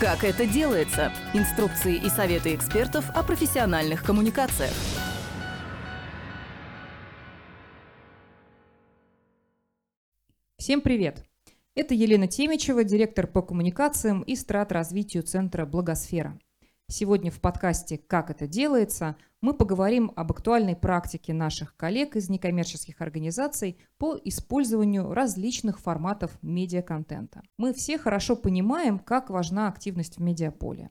Как это делается? Инструкции и советы экспертов о профессиональных коммуникациях. Всем привет! Это Елена Темичева, директор по коммуникациям и страт-развитию Центра «Благосфера». Сегодня в подкасте «Как это делается» мы поговорим об актуальной практике наших коллег из некоммерческих организаций по использованию различных форматов медиаконтента. Мы все хорошо понимаем, как важна активность в медиаполе.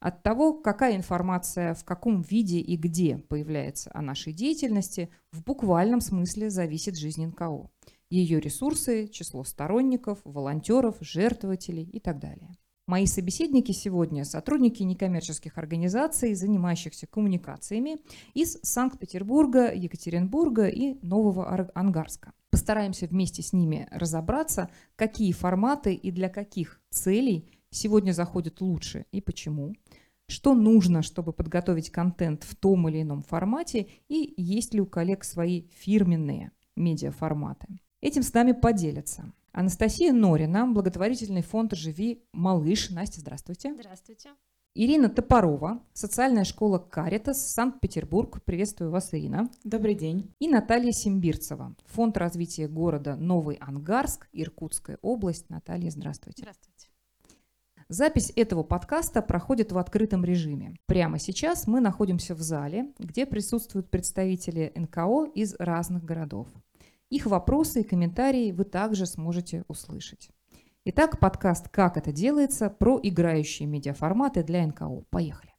От того, какая информация в каком виде и где появляется о нашей деятельности, в буквальном смысле зависит жизнь НКО. Ее ресурсы, число сторонников, волонтеров, жертвователей и так далее. Мои собеседники сегодня – сотрудники некоммерческих организаций, занимающихся коммуникациями из Санкт-Петербурга, Екатеринбурга и Нового Ангарска. Постараемся вместе с ними разобраться, какие форматы и для каких целей сегодня заходят лучше и почему, что нужно, чтобы подготовить контент в том или ином формате и есть ли у коллег свои фирменные медиаформаты. Этим с нами поделятся Анастасия Норина, благотворительный фонд «Живи, малыш». Настя, здравствуйте. Здравствуйте. Ирина Топорова, социальная школа «Каритас», Санкт-Петербург. Приветствую вас, Ирина. Добрый день. И Наталья Симбирцева, фонд развития города Новый Ангарск, Иркутская область. Наталья, здравствуйте. Здравствуйте. Запись этого подкаста проходит в открытом режиме. Прямо сейчас мы находимся в зале, где присутствуют представители НКО из разных городов. Их вопросы и комментарии вы также сможете услышать. Итак, подкаст «Как это делается» про играющие медиаформаты для НКО. Поехали.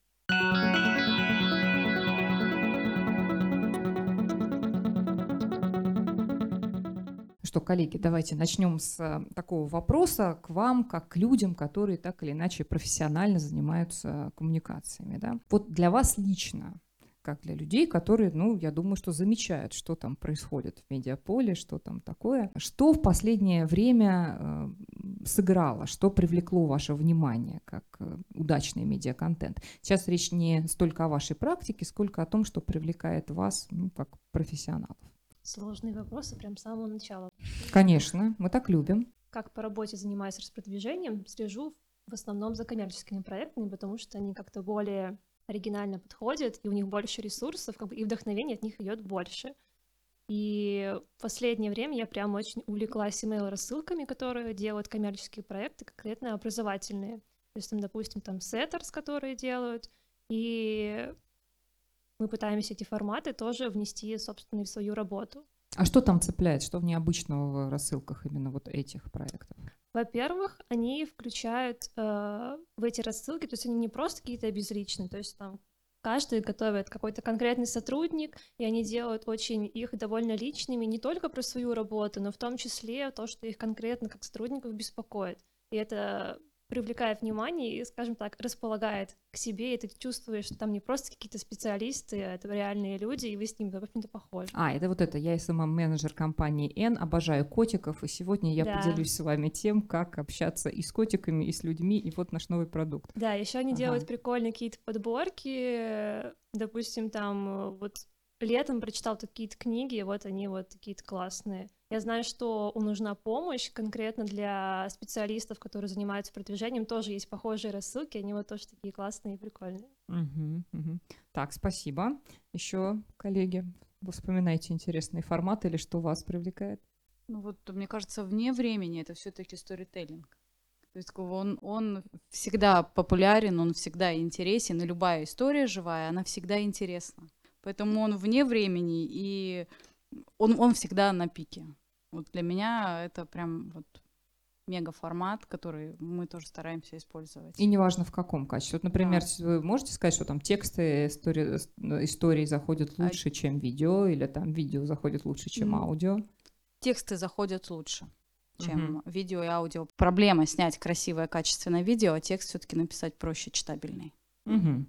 Что, коллеги, давайте начнем с э, такого вопроса к вам, как к людям, которые так или иначе профессионально занимаются коммуникациями. Да? Вот для вас лично как для людей, которые, ну, я думаю, что замечают, что там происходит в медиаполе, что там такое. Что в последнее время э, сыграло, что привлекло ваше внимание как э, удачный медиаконтент? Сейчас речь не столько о вашей практике, сколько о том, что привлекает вас, ну, как профессионалов. Сложные вопросы прям с самого начала. Конечно, мы так любим. Как по работе занимаюсь распродвижением, слежу в основном за коммерческими проектами, потому что они как-то более оригинально подходят, и у них больше ресурсов, как бы, и вдохновение от них идет больше. И в последнее время я прям очень увлеклась email-рассылками, которые делают коммерческие проекты, конкретно образовательные. То есть, там, допустим, там Setters, которые делают, и мы пытаемся эти форматы тоже внести, собственно, в свою работу. А что там цепляет, что в необычного в рассылках именно вот этих проектов? Во-первых, они включают э, в эти рассылки, то есть они не просто какие-то безличные, то есть там каждый готовит какой-то конкретный сотрудник, и они делают очень их довольно личными, не только про свою работу, но в том числе то, что их конкретно как сотрудников беспокоит. И это привлекает внимание и, скажем так, располагает к себе, и ты чувствуешь, что там не просто какие-то специалисты, а это реальные люди, и вы с ними, в общем-то, похожи. А, это вот это, я сама менеджер компании N, обожаю котиков, и сегодня я да. поделюсь с вами тем, как общаться и с котиками, и с людьми, и вот наш новый продукт. Да, еще они ага. делают прикольные какие-то подборки, допустим, там вот летом прочитал какие-то книги, вот они вот такие-то классные. Я знаю, что нужна помощь конкретно для специалистов, которые занимаются продвижением. Тоже есть похожие рассылки, они вот тоже такие классные и прикольные. Угу, угу. Так, спасибо. Еще, коллеги, вы вспоминаете интересные форматы или что вас привлекает? Ну вот, мне кажется, вне времени это все-таки сторителлинг. То есть он, он всегда популярен, он всегда интересен, и любая история живая, она всегда интересна. Поэтому он вне времени, и он, он всегда на пике. Вот для меня это прям вот мега формат, который мы тоже стараемся использовать. И неважно в каком качестве. Вот, например, да. вы можете сказать, что там тексты истории, истории заходят а лучше, а... чем видео, или там видео заходит лучше, чем mm. аудио? Тексты заходят лучше чем угу. видео и аудио. Проблема снять красивое, качественное видео, а текст все-таки написать проще, читабельный. Угу.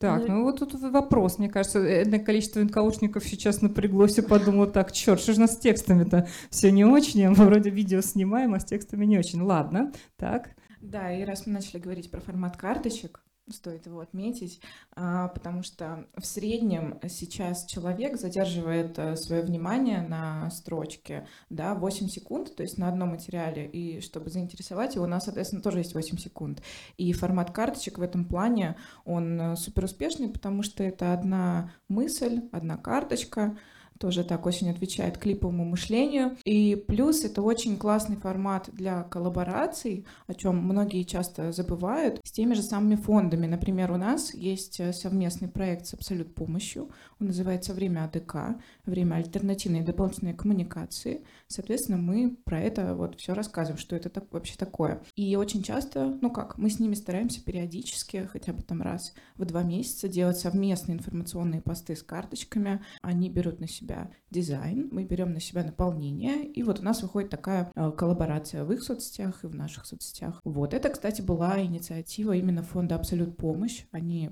Так, ну, ну вот тут вопрос, мне кажется, это количество НКОшников сейчас напряглось и подумало, так, черт, что же у нас с текстами-то все не очень, а мы вроде видео снимаем, а с текстами не очень. Ладно, так. Да, и раз мы начали говорить про формат карточек, стоит его отметить, а, потому что в среднем сейчас человек задерживает свое внимание на строчке да, 8 секунд, то есть на одном материале, и чтобы заинтересовать его, у нас, соответственно, тоже есть 8 секунд. И формат карточек в этом плане, он супер успешный, потому что это одна мысль, одна карточка, тоже так очень отвечает клиповому мышлению. И плюс это очень классный формат для коллабораций, о чем многие часто забывают, с теми же самыми фондами. Например, у нас есть э, совместный проект с Абсолют помощью, он называется «Время АДК», «Время альтернативной и дополнительной коммуникации». Соответственно, мы про это вот все рассказываем, что это так, вообще такое. И очень часто, ну как, мы с ними стараемся периодически, хотя бы там раз в два месяца делать совместные информационные посты с карточками. Они берут на себя себя дизайн, мы берем на себя наполнение, и вот у нас выходит такая э, коллаборация в их соцсетях и в наших соцсетях. Вот это, кстати, была инициатива именно фонда «Абсолют помощь». Они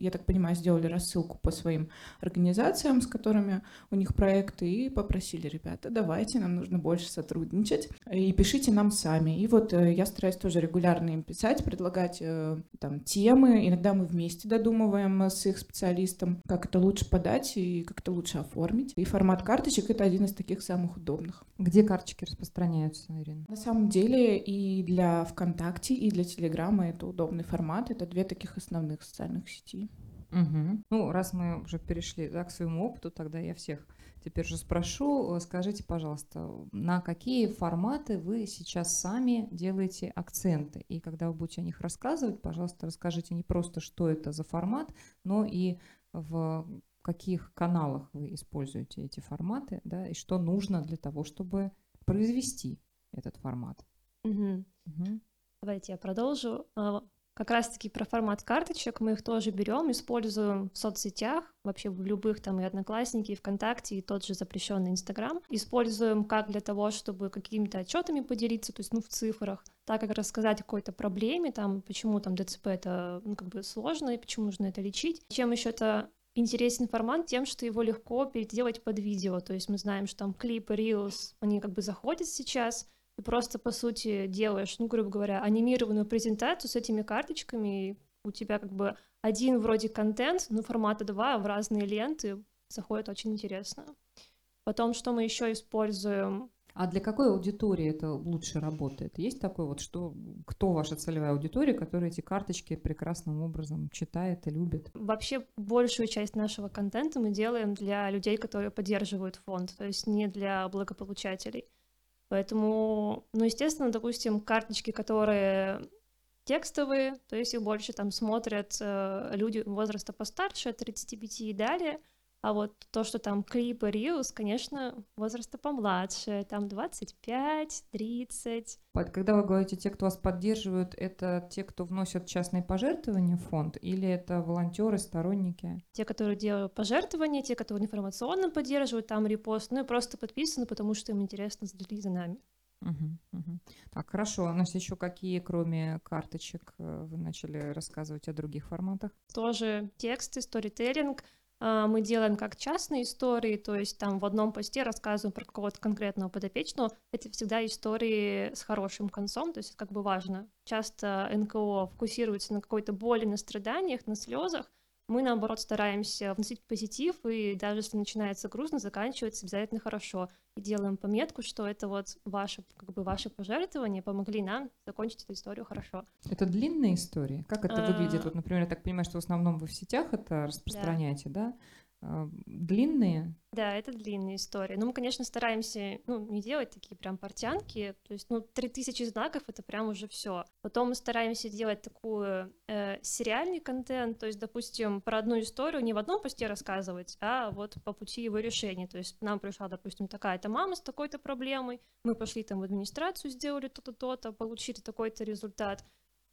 я так понимаю, сделали рассылку по своим организациям, с которыми у них проекты, и попросили, ребята, давайте, нам нужно больше сотрудничать, и пишите нам сами. И вот э, я стараюсь тоже регулярно им писать, предлагать э, там темы, иногда мы вместе додумываем с их специалистом, как это лучше подать и как это лучше оформить. И формат карточек — это один из таких самых удобных. Где карточки распространяются, Ирина? На самом деле и для ВКонтакте, и для Телеграма это удобный формат. Это две таких основных социальных сети. Угу. Ну, раз мы уже перешли да, к своему опыту, тогда я всех теперь же спрошу. Скажите, пожалуйста, на какие форматы вы сейчас сами делаете акценты? И когда вы будете о них рассказывать, пожалуйста, расскажите не просто, что это за формат, но и в каких каналах вы используете эти форматы, да, и что нужно для того, чтобы произвести этот формат. Угу. Угу. Давайте я продолжу. А, как раз-таки про формат карточек мы их тоже берем, используем в соцсетях, вообще в любых там и Одноклассники, и ВКонтакте, и тот же запрещенный Инстаграм. Используем как для того, чтобы какими-то отчетами поделиться, то есть ну в цифрах, так как рассказать о какой-то проблеме, там почему там ДЦП это ну, как бы сложно и почему нужно это лечить. Чем еще это интересен формат тем, что его легко переделать под видео. То есть мы знаем, что там клипы, reels, они как бы заходят сейчас, ты просто, по сути, делаешь, ну, грубо говоря, анимированную презентацию с этими карточками, и у тебя как бы один вроде контент, но формата два в разные ленты, заходит очень интересно. Потом, что мы еще используем? А для какой аудитории это лучше работает? Есть такой вот, что кто ваша целевая аудитория, которая эти карточки прекрасным образом читает и любит? Вообще большую часть нашего контента мы делаем для людей, которые поддерживают фонд, то есть не для благополучателей. Поэтому, ну, естественно, допустим, карточки, которые текстовые, то есть их больше там смотрят э, люди возраста постарше, 35 и далее, а вот то, что там клипы, Риус, конечно, возраста помладше, там 25, 30. Когда вы говорите, те, кто вас поддерживают, это те, кто вносят частные пожертвования в фонд, или это волонтеры, сторонники? Те, которые делают пожертвования, те, которые информационно поддерживают, там репост, ну и просто подписаны, потому что им интересно следить за нами. Угу, угу. Так, хорошо. У нас еще какие, кроме карточек, э, вы начали рассказывать о других форматах? Тоже тексты, сторителлинг, мы делаем как частные истории, то есть там в одном посте рассказываем про какого-то конкретного подопечного. Это всегда истории с хорошим концом, то есть как бы важно. Часто НКО фокусируется на какой-то боли, на страданиях, на слезах, мы, наоборот, стараемся вносить позитив, и даже если начинается грустно, заканчивается обязательно хорошо. И делаем пометку, что это вот ваши, как бы ваши пожертвования помогли нам закончить эту историю хорошо. Это длинная история? Как это а... выглядит? Вот, например, я так понимаю, что в основном вы в сетях это распространяете, да? да? А, длинные? Да, это длинные истории. Но мы, конечно, стараемся ну, не делать такие прям портянки. То есть, ну, 3000 знаков — это прям уже все. Потом мы стараемся делать такую э, сериальный контент. То есть, допустим, про одну историю не в одном посте рассказывать, а вот по пути его решения. То есть нам пришла, допустим, такая-то мама с такой-то проблемой, мы пошли там в администрацию, сделали то-то, то-то, получили такой-то результат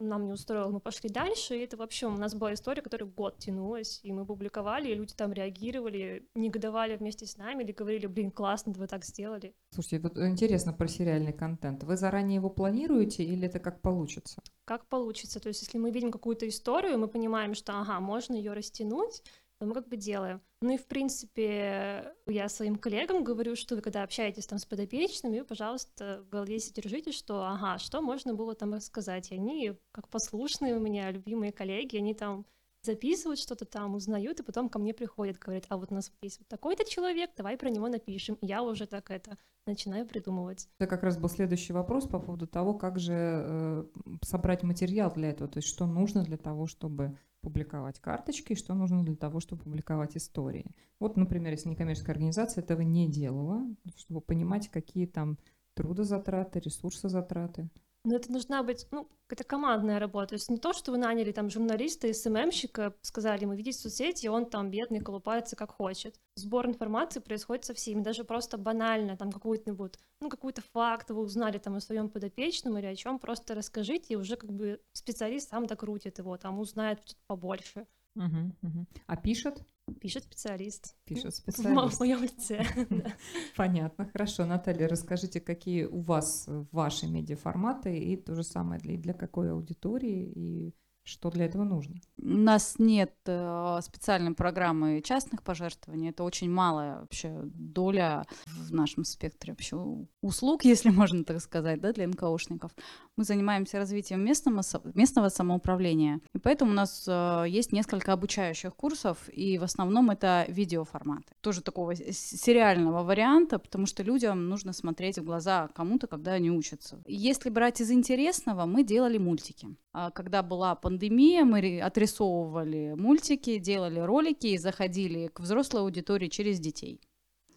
нам не устроило, мы пошли дальше, и это вообще у нас была история, которая год тянулась, и мы публиковали, и люди там реагировали, негодовали вместе с нами, или говорили, блин, классно, вы так сделали. Слушайте, вот интересно про сериальный контент. Вы заранее его планируете, или это как получится? Как получится, то есть если мы видим какую-то историю, мы понимаем, что, ага, можно ее растянуть, то мы как бы делаем. Ну и, в принципе, я своим коллегам говорю, что вы когда общаетесь там с подопечными, пожалуйста, в голове держите, что, ага, что можно было там рассказать. И они, как послушные у меня любимые коллеги, они там записывают что-то там, узнают, и потом ко мне приходят, говорят, а вот у нас есть вот такой-то человек, давай про него напишем. И я уже так это начинаю придумывать. Это как раз был следующий вопрос по поводу того, как же э, собрать материал для этого, то есть что нужно для того, чтобы публиковать карточки, что нужно для того, чтобы публиковать истории. Вот, например, если некоммерческая организация этого не делала, чтобы понимать, какие там трудозатраты, ресурсозатраты. Но это должна быть, ну, это командная работа. То есть не то, что вы наняли там журналиста и СММщика, сказали ему видеть соцсети, и он там бедный колупается как хочет. Сбор информации происходит со всеми, даже просто банально, там какую-нибудь, ну, какой-то факт вы узнали там о своем подопечном или о чем, просто расскажите, и уже как бы специалист сам докрутит его, там узнает побольше. Угу, угу. А пишет? Пишет специалист. Пишет В специалист. моем лице. Понятно, хорошо. Наталья, расскажите, какие у вас ваши медиаформаты и то же самое для, для какой аудитории и что для этого нужно? У нас нет э, специальной программы частных пожертвований. Это очень малая вообще доля в нашем спектре вообще услуг, если можно так сказать, да, для НКОшников. Мы занимаемся развитием местного, местного самоуправления. И поэтому у нас э, есть несколько обучающих курсов, и в основном это видеоформаты. Тоже такого сериального варианта, потому что людям нужно смотреть в глаза кому-то, когда они учатся. Если брать из интересного, мы делали мультики. А Когда была пандемия, мы отрисовывали мультики, делали ролики и заходили к взрослой аудитории через детей.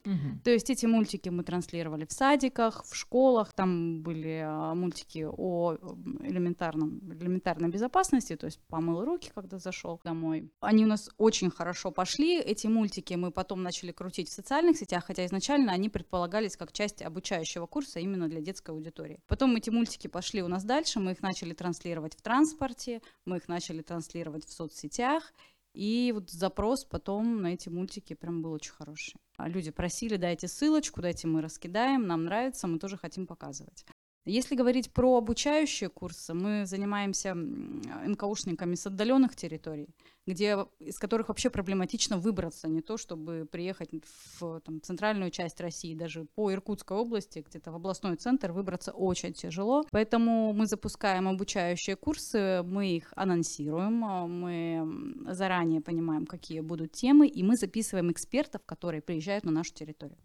Мгм. То есть эти мультики мы транслировали в садиках, в школах, там были а, мультики о элементарном, элементарной безопасности, то есть помыл руки, когда зашел домой. Они у нас очень хорошо пошли, эти мультики мы потом начали крутить в социальных сетях, хотя изначально они предполагались как часть обучающего курса именно для детской аудитории. Потом эти мультики пошли у нас дальше, мы их начали транслировать в транспорте, мы их начали транслировать в соцсетях, и вот запрос потом на эти мультики прям был очень хороший. А Люди просили, дайте ссылочку, дайте мы раскидаем, нам нравится, мы тоже хотим показывать. Если говорить про обучающие курсы, мы занимаемся НКУшниками с отдаленных территорий, где, из которых вообще проблематично выбраться, не то чтобы приехать в там, центральную часть России, даже по Иркутской области, где-то в областной центр выбраться очень тяжело. Поэтому мы запускаем обучающие курсы, мы их анонсируем, а, мы заранее понимаем, какие будут темы, и мы записываем экспертов, которые приезжают на нашу территорию.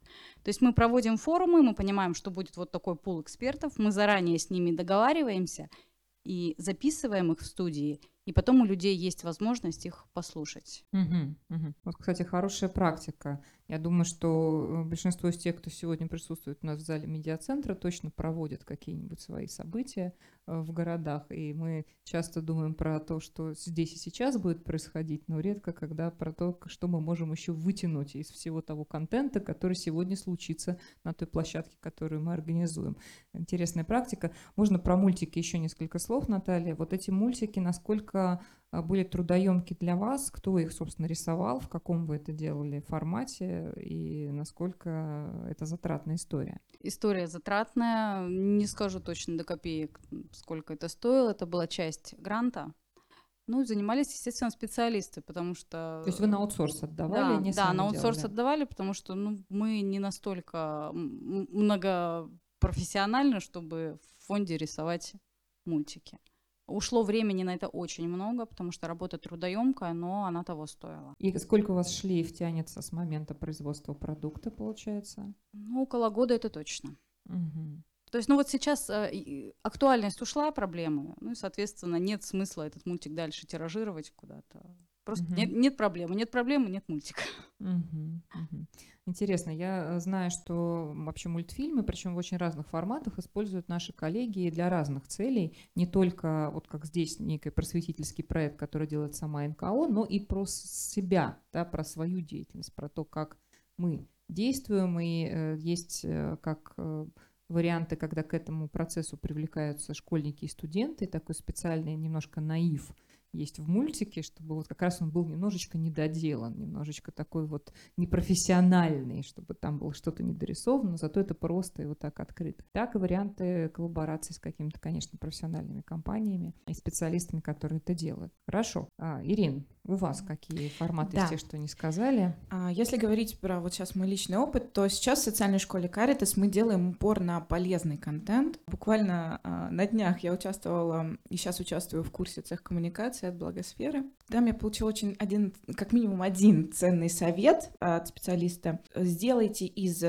То есть мы проводим форумы, мы понимаем, что будет вот такой пул экспертов, мы заранее с ними договариваемся и записываем их в студии, и потом у людей есть возможность их послушать. Мгм, мгм. Вот, кстати, хорошая практика. Я думаю, что э, большинство из тех, кто сегодня присутствует у нас в зале медиацентра, точно проводят какие-нибудь свои события э, в городах. И мы часто думаем про то, что здесь и сейчас будет происходить, но редко когда про то, что мы можем еще вытянуть из всего того контента, который сегодня случится на той площадке, которую мы организуем. Интересная практика. Можно про мультики еще несколько слов, Наталья. Вот эти мультики, насколько были трудоемки для вас, кто их, собственно, рисовал, в каком вы это делали формате и насколько это затратная история. История затратная, не скажу точно до копеек, сколько это стоило, это была часть гранта. Ну, занимались, естественно, специалисты, потому что... То есть вы на аутсорс отдавали, да, а не да, на аутсорс делали? отдавали, потому что ну, мы не настолько м- многопрофессиональны, чтобы в фонде рисовать мультики. Ушло времени на это очень много, потому что работа трудоемкая, но она того стоила. И сколько у вас шлейф тянется с момента производства продукта, получается? Ну, около года это точно. Мгм. То есть, ну вот сейчас э, актуальность ушла проблемы, ну и, соответственно, нет смысла этот мультик дальше тиражировать куда-то. Просто Мгм. нет, нет проблемы, нет проблемы, нет мультика. Мгм, мгм. Интересно, я э, знаю, что вообще мультфильмы, причем в очень разных форматах, используют наши коллеги для разных целей, не только вот как здесь некий просветительский проект, который делает сама НКО, но и про себя, да, про свою деятельность, про то, как мы действуем, и э, есть э, как э, варианты, когда к этому процессу привлекаются школьники и студенты, такой специальный немножко наив есть в мультике, чтобы вот как раз он был немножечко недоделан, немножечко такой вот непрофессиональный, чтобы там было что-то недорисовано, зато это просто и вот так открыто. Так и варианты коллаборации с какими-то, конечно, профессиональными компаниями и специалистами, которые это делают. Хорошо. А, Ирин, у вас какие форматы Да. тех, что не сказали? А, Если говорить про вот сейчас мой личный опыт, то сейчас в социальной школе Caritas мы делаем упор на полезный контент. Буквально а, на днях я участвовала и сейчас участвую в курсе цех коммуникации от Благосферы. Там я получила очень один, как минимум один ценный совет от специалиста. Сделайте из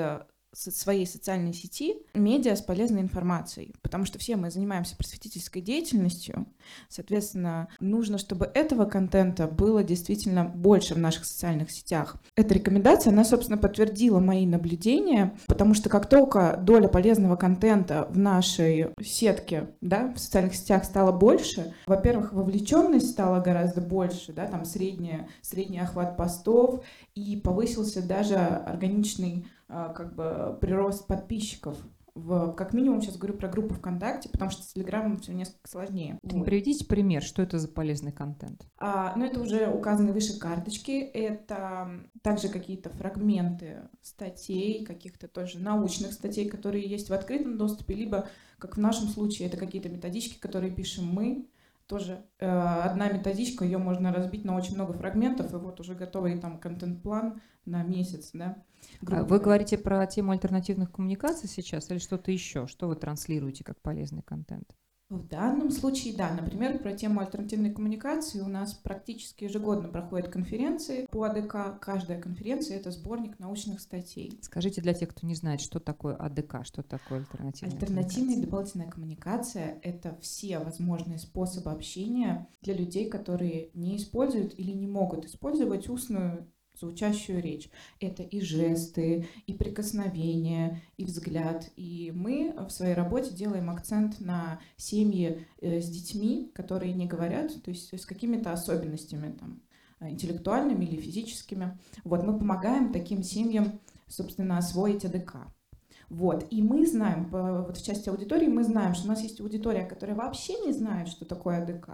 своей социальной сети медиа с полезной информацией, потому что все мы занимаемся просветительской деятельностью, Соответственно, нужно, чтобы этого контента было действительно больше в наших социальных сетях. Эта рекомендация, она, собственно, подтвердила мои наблюдения, потому что как только доля полезного контента в нашей сетке, да, в социальных сетях стала больше, во-первых, вовлеченность стала гораздо больше, да, там средняя, средний охват постов, и повысился даже органичный как бы прирост подписчиков в, как минимум, сейчас говорю про группу ВКонтакте, потому что с Телеграмом все несколько сложнее. Вот. Приведите пример, что это за полезный контент. А, ну, это уже указаны выше карточки. Это также какие-то фрагменты статей, каких-то тоже научных статей, которые есть в открытом доступе, либо, как в нашем случае, это какие-то методички, которые пишем мы. Тоже э, одна методичка, ее можно разбить на очень много фрагментов, и вот уже готовый там контент-план на месяц, да. грубо А Вы говоря. говорите про тему альтернативных коммуникаций сейчас или что-то еще? Что вы транслируете как полезный контент? В данном случае, да, например, про тему альтернативной коммуникации у нас практически ежегодно проходят конференции по АДК. Каждая конференция — это сборник научных статей. Скажите для тех, кто не знает, что такое АДК, что такое альтернативная Альтернативная дополнительная коммуникация — это все возможные способы общения для людей, которые не используют или не могут использовать устную звучащую речь. Это и жесты, и прикосновения, и взгляд. И мы в своей работе делаем акцент на семьи э, с детьми, которые не говорят, то есть с какими-то особенностями там, э, интеллектуальными или физическими. Вот мы помогаем таким семьям, собственно, освоить АДК. Вот. И мы знаем, вот в части аудитории мы знаем, что у нас есть аудитория, которая вообще не знает, что такое АДК,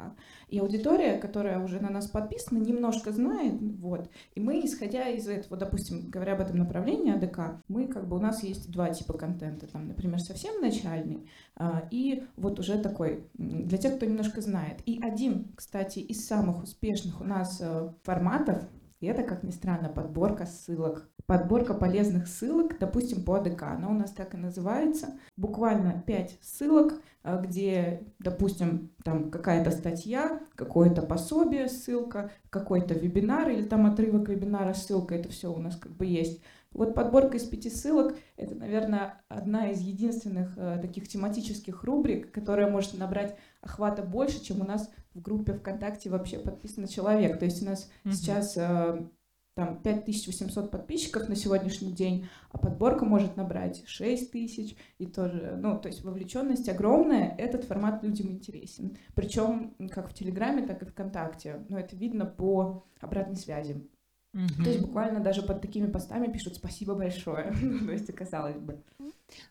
и аудитория, которая уже на нас подписана, немножко знает, вот. И мы, исходя из этого, допустим, говоря об этом направлении АДК, мы как бы у нас есть два типа контента, там, например, совсем начальный, а, и вот уже такой для тех, кто немножко знает. И один, кстати, из самых успешных у нас э, форматов, это, как ни странно, подборка ссылок. Подборка полезных ссылок, допустим, по АДК. Она у нас так и называется. Буквально 5 ссылок, а, где, допустим, там какая-то статья, какое-то пособие, ссылка, какой-то вебинар или там отрывок вебинара, ссылка. Это все у нас как бы есть. Вот подборка из пяти ссылок — это, наверное, одна из единственных э, таких тематических рубрик, которая может набрать охвата больше, чем у нас в группе ВКонтакте вообще подписано человек. То есть у нас Мгм. сейчас э, там 5800 подписчиков на сегодняшний день, а подборка может набрать 6000 и тоже, ну, то есть вовлеченность огромная, этот формат людям интересен. Причем как в Телеграме, так и ВКонтакте. Но это видно по обратной связи. Мгм. То есть буквально даже под такими постами пишут «спасибо большое». Ну, То есть, казалось бы.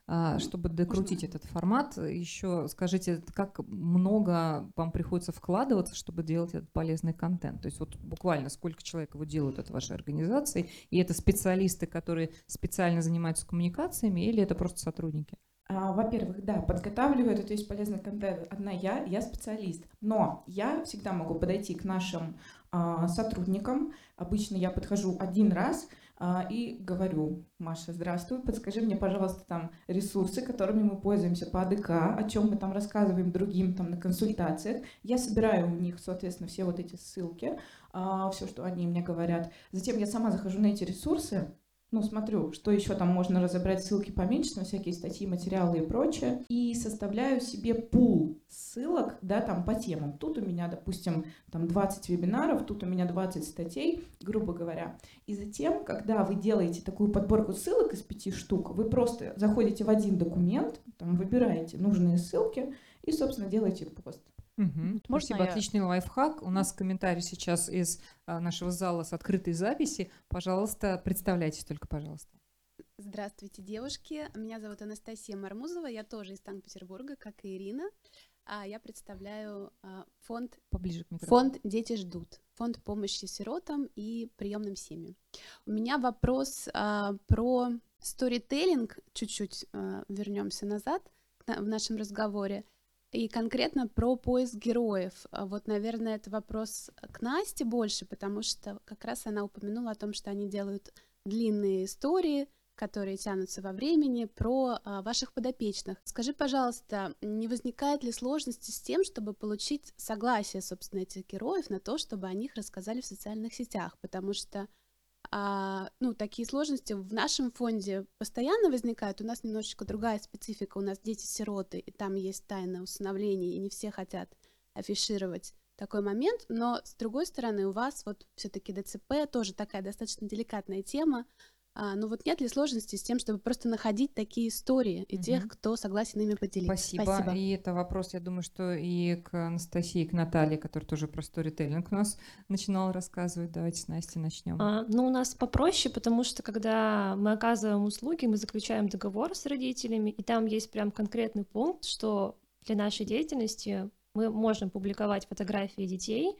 А, Чтобы докрутить этот формат, еще скажите, как много вам приходится вкладываться, чтобы делать этот полезный контент? То есть вот буквально сколько человек его делают от вашей организации? И это специалисты, которые специально занимаются коммуникациями, или это просто сотрудники? А, Во-первых, да, подготавливаю этот весь полезный контент одна я, я специалист. Но я всегда могу подойти к нашим сотрудникам. Обычно я подхожу один раз а, и говорю, Маша, здравствуй, подскажи мне, пожалуйста, там ресурсы, которыми мы пользуемся по АДК, о чем мы там рассказываем другим там на консультациях. Я собираю у них, соответственно, все вот эти ссылки, все, что они мне говорят. Затем я сама захожу на эти ресурсы, ну, смотрю, что еще там можно разобрать, ссылки поменьше на всякие статьи, материалы и прочее, и составляю себе пул ссылок, да, там по темам. Тут у меня, допустим, там 20 вебинаров, тут у меня 20 статей, грубо говоря. И затем, когда вы делаете такую подборку ссылок из пяти штук, вы просто заходите в один документ, там выбираете нужные ссылки и, собственно, делаете пост. Мгм. Можно Спасибо, я- отличный лайфхак. У нас комментарий сейчас из а, нашего зала с открытой записи. Пожалуйста, представляйтесь только, пожалуйста. Здравствуйте, девушки. Меня зовут Анастасия Мармузова. Я тоже из Санкт-Петербурга, как и Ирина. А Я представляю а, фонд, Поближе к микрофону. фонд «Дети ждут», фонд помощи сиротам и приемным семьям. У меня вопрос а, про сторителлинг. Чуть-чуть вернемся назад в нашем разговоре. И конкретно про поиск героев. А Вот, наверное, это вопрос к Насте больше, потому что как раз она упомянула о том, что они делают длинные истории, которые тянутся во времени, про а, ваших подопечных. Скажи, пожалуйста, не возникает ли сложности с тем, чтобы получить согласие, собственно, этих героев на то, чтобы о них рассказали в социальных сетях? Потому что а, ну, такие сложности в нашем фонде постоянно возникают. У нас немножечко другая специфика. У нас дети-сироты, и там есть тайное усыновление, и не все хотят афишировать такой момент. Но, с другой стороны, у вас вот все-таки ДЦП тоже такая достаточно деликатная тема. А, ну вот нет ли сложности с тем, чтобы просто находить такие истории и тех, Мгм. кто согласен ими поделиться? Спасибо. И это вопрос, я думаю, что и к Анастасии, и к Наталье, которая тоже про сторителлинг у нас начинала рассказывать. Давайте с Настей начнем. А, ну, у нас попроще, потому что когда мы оказываем услуги, мы заключаем договор с родителями, и там есть прям конкретный пункт, что для нашей деятельности мы можем публиковать фотографии детей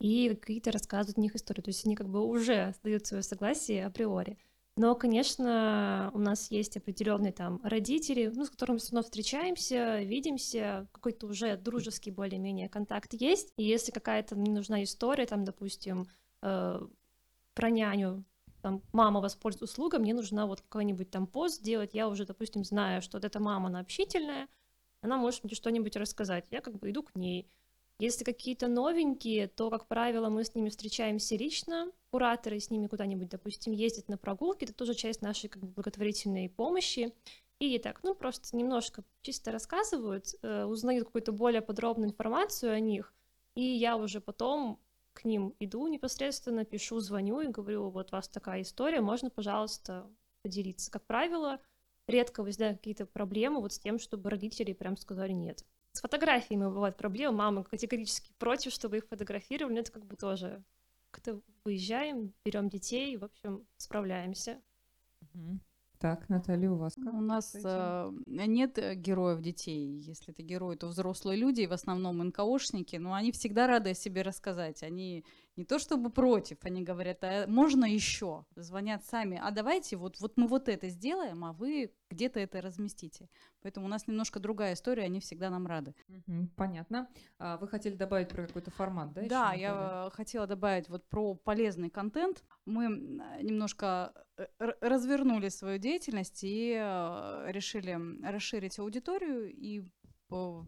и какие-то рассказывать о них истории. То есть они как бы уже дают свое согласие априори. Но, конечно, у нас есть определенные там родители, ну, с которыми все равно встречаемся, видимся, какой-то уже дружеский более-менее контакт есть. И если какая-то мне нужна история, там, допустим, э, про няню, там, мама воспользуется услугой, мне нужна вот какой-нибудь там пост сделать, я уже, допустим, знаю, что вот эта мама, она общительная, она может мне что-нибудь рассказать, я как бы иду к ней. Если какие-то новенькие, то, как правило, мы с ними встречаемся лично, кураторы с ними куда-нибудь, допустим, ездят на прогулки, это тоже часть нашей как бы, благотворительной помощи. И так, ну, просто немножко чисто рассказывают, э, узнают какую-то более подробную информацию о них, и я уже потом к ним иду непосредственно, пишу, звоню и говорю, вот у вас такая история, можно, пожалуйста, поделиться. Как правило, редко возникают какие-то проблемы вот с тем, чтобы родители прям сказали нет. С фотографиями бывают проблемы, мамы категорически против, чтобы их фотографировали, но это как бы тоже как-то выезжаем, берем детей, в общем, справляемся. Так, Наталья, у вас как? У нас э, нет э, героев детей. Если это герои, то взрослые люди, и в основном НКОшники, но они всегда рады о себе рассказать. Они не то чтобы против, они говорят, а можно еще? Звонят сами, а давайте вот, вот мы вот это сделаем, а вы где-то это разместите. Поэтому у нас немножко другая история, они всегда нам рады. Понятно. А вы хотели добавить про какой-то формат, да? Да, я хотела добавить вот про полезный контент. Мы немножко э, развернули свою деятельность и э, решили расширить аудиторию и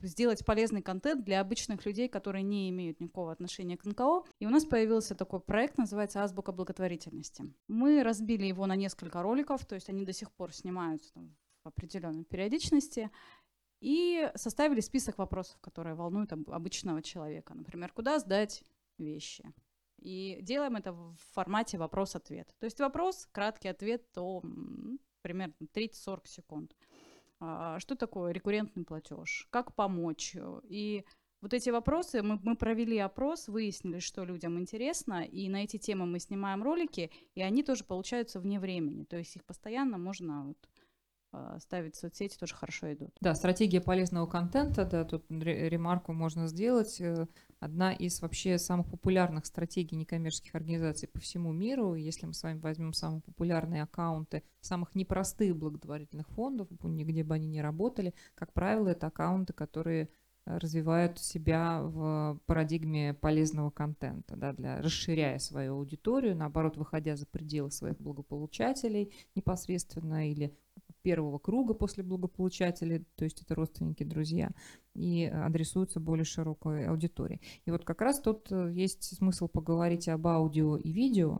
сделать полезный контент для обычных людей, которые не имеют никакого отношения к НКО. И у нас появился такой проект, называется «Азбука благотворительности». Мы разбили его на несколько роликов, то есть они до сих пор снимаются там, в определенной периодичности. И составили список вопросов, которые волнуют об- обычного человека. Например, куда сдать вещи. И делаем это в формате вопрос-ответ. То есть вопрос, краткий ответ, то примерно 30-40 секунд. А, Что такое рекуррентный платеж? Как помочь? И вот эти вопросы, мы, мы провели опрос, выяснили, что людям интересно, и на эти темы мы снимаем ролики, и они тоже получаются вне времени. То есть их постоянно можно вот, ставить в соцсети, тоже хорошо идут. Да, стратегия полезного контента, да, тут ре- ремарку можно сделать. Э, Одна из вообще самых популярных стратегий некоммерческих организаций по всему миру. Если мы с вами возьмем самые популярные аккаунты самых непростых благотворительных фондов, нигде бы они не работали, как правило, это аккаунты, которые э, развивают себя в парадигме полезного контента, да, для, расширяя свою аудиторию, наоборот, выходя за пределы своих благополучателей непосредственно или первого круга после благополучателей, то есть это родственники, друзья, и адресуются более широкой аудитории. И вот как раз тут э, есть смысл поговорить об аудио и видео.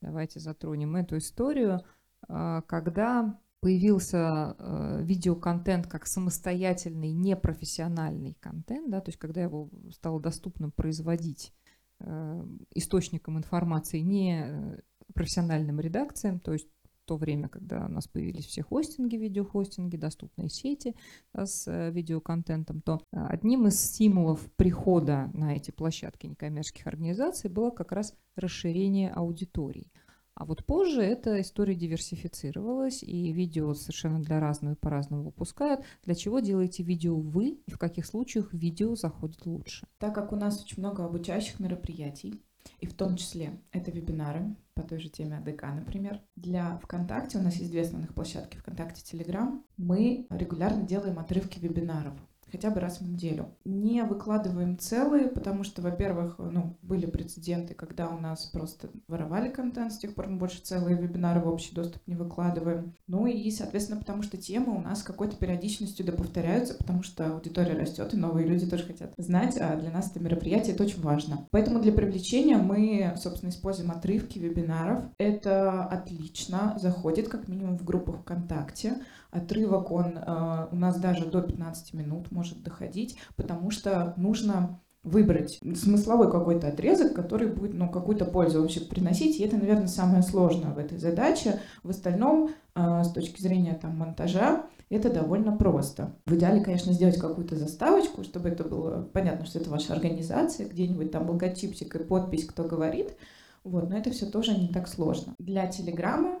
Давайте затронем эту историю, А, когда появился э, видеоконтент как самостоятельный непрофессиональный контент, да, то есть когда его стало доступно производить э, источником информации не э, профессиональным редакциям, то есть то время, когда у нас появились все хостинги, видеохостинги, доступные сети да, с э, видеоконтентом, то э, одним из стимулов прихода на эти площадки некоммерческих организаций было как раз расширение аудиторий. А вот позже эта история диверсифицировалась, и видео совершенно для разного и по-разному выпускают. Для чего делаете видео вы, и в каких случаях видео заходит лучше? Так как у нас очень много обучающих мероприятий, и в том числе это вебинары по той же теме АДК, например. Для ВКонтакте, у нас есть две основных площадки, ВКонтакте, Телеграм, мы регулярно делаем отрывки вебинаров. Хотя бы раз в неделю. Не выкладываем целые, потому что, во-первых, ну, были прецеденты, когда у нас просто воровали контент, с тех пор мы больше целые вебинары в общий доступ не выкладываем. Ну и, соответственно, потому что темы у нас какой-то периодичностью да повторяются, потому что аудитория растет, и новые люди тоже хотят знать, а для нас это мероприятие это очень важно. Поэтому для привлечения мы, собственно, используем отрывки вебинаров. Это отлично заходит как минимум в группу ВКонтакте. Отрывок, он э, у нас даже до 15 минут может доходить, потому что нужно выбрать смысловой какой-то отрезок, который будет ну, какую-то пользу вообще приносить. И это, наверное, самое сложное в этой задаче. В остальном, э, с точки зрения там, монтажа, это довольно просто. В идеале, конечно, сделать какую-то заставочку, чтобы это было понятно, что это ваша организация, где-нибудь там логотипчик и подпись, кто говорит. Вот, но это все тоже не так сложно. Для Телеграма Uh,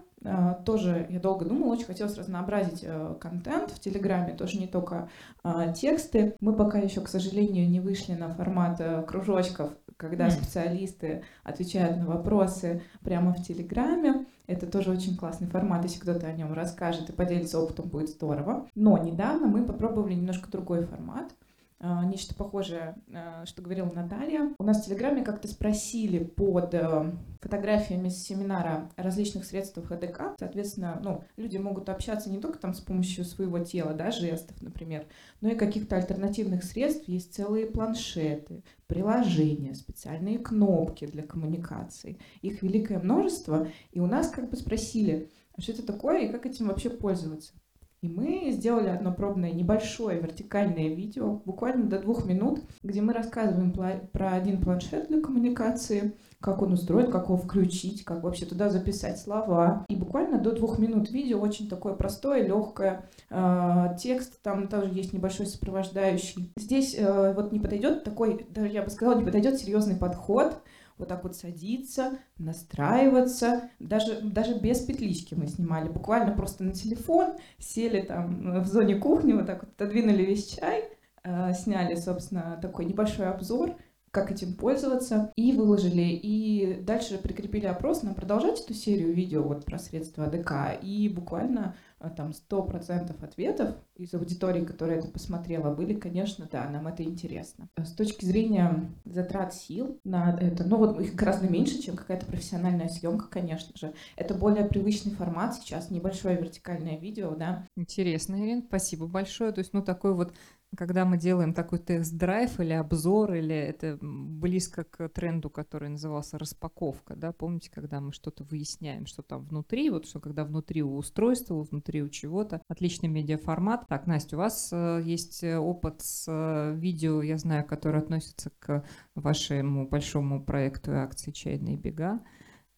тоже я долго думала, очень хотелось разнообразить uh, контент в Телеграме, тоже не только uh, тексты. Мы пока еще, к сожалению, не вышли на формат кружочков, когда специалисты отвечают на вопросы прямо в Телеграме. Это тоже очень классный формат, если кто-то о нем расскажет и поделится опытом, будет здорово. Но недавно мы попробовали немножко другой формат — а, нечто похожее, а, что говорила Наталья. У нас в Телеграме как-то спросили под э, фотографиями с семинара различных средствах ХДК. Соответственно, ну, люди могут общаться не только там с помощью своего тела, да, жестов, например, но и каких-то альтернативных средств. Есть целые планшеты, приложения, специальные кнопки для коммуникации. Их великое множество. И у нас как бы спросили, а что это такое и как этим вообще пользоваться. И мы сделали одно пробное небольшое вертикальное видео, буквально до двух минут, где мы рассказываем про один планшет для коммуникации, как он устроен, как его включить, как вообще туда записать слова. И буквально до двух минут видео очень такое простое, легкое. Э, текст там тоже есть небольшой сопровождающий. Здесь э, вот не подойдет такой, даже я бы сказала, не подойдет серьезный подход вот так вот садиться, настраиваться. Даже, даже без петлички мы снимали. Буквально просто на телефон, сели там в зоне кухни, вот так вот отодвинули весь чай, э, сняли, собственно, такой небольшой обзор, как этим пользоваться, и выложили. И дальше прикрепили опрос, нам продолжать эту серию видео вот про средства АДК. И буквально а, там 100% ответов из аудитории, которая это посмотрела, были, конечно, да, нам это интересно. С точки зрения затрат сил на это, ну вот их гораздо меньше, чем какая-то профессиональная съемка, конечно же. Это более привычный формат сейчас, небольшое вертикальное видео, да. Интересно, Ирина, спасибо большое. То есть, ну, такой вот когда мы делаем такой тест-драйв или обзор, или это близко к тренду, который назывался распаковка, да, помните, когда мы что-то выясняем, что там внутри, вот что когда внутри у устройства, внутри у чего-то, отличный медиаформат. Так, Настя, у вас э, есть э, опыт с э, видео, я знаю, который относится к вашему большому проекту акции «Чайные бега».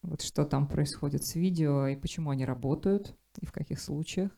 Вот что там происходит с видео и почему они работают, и в каких случаях?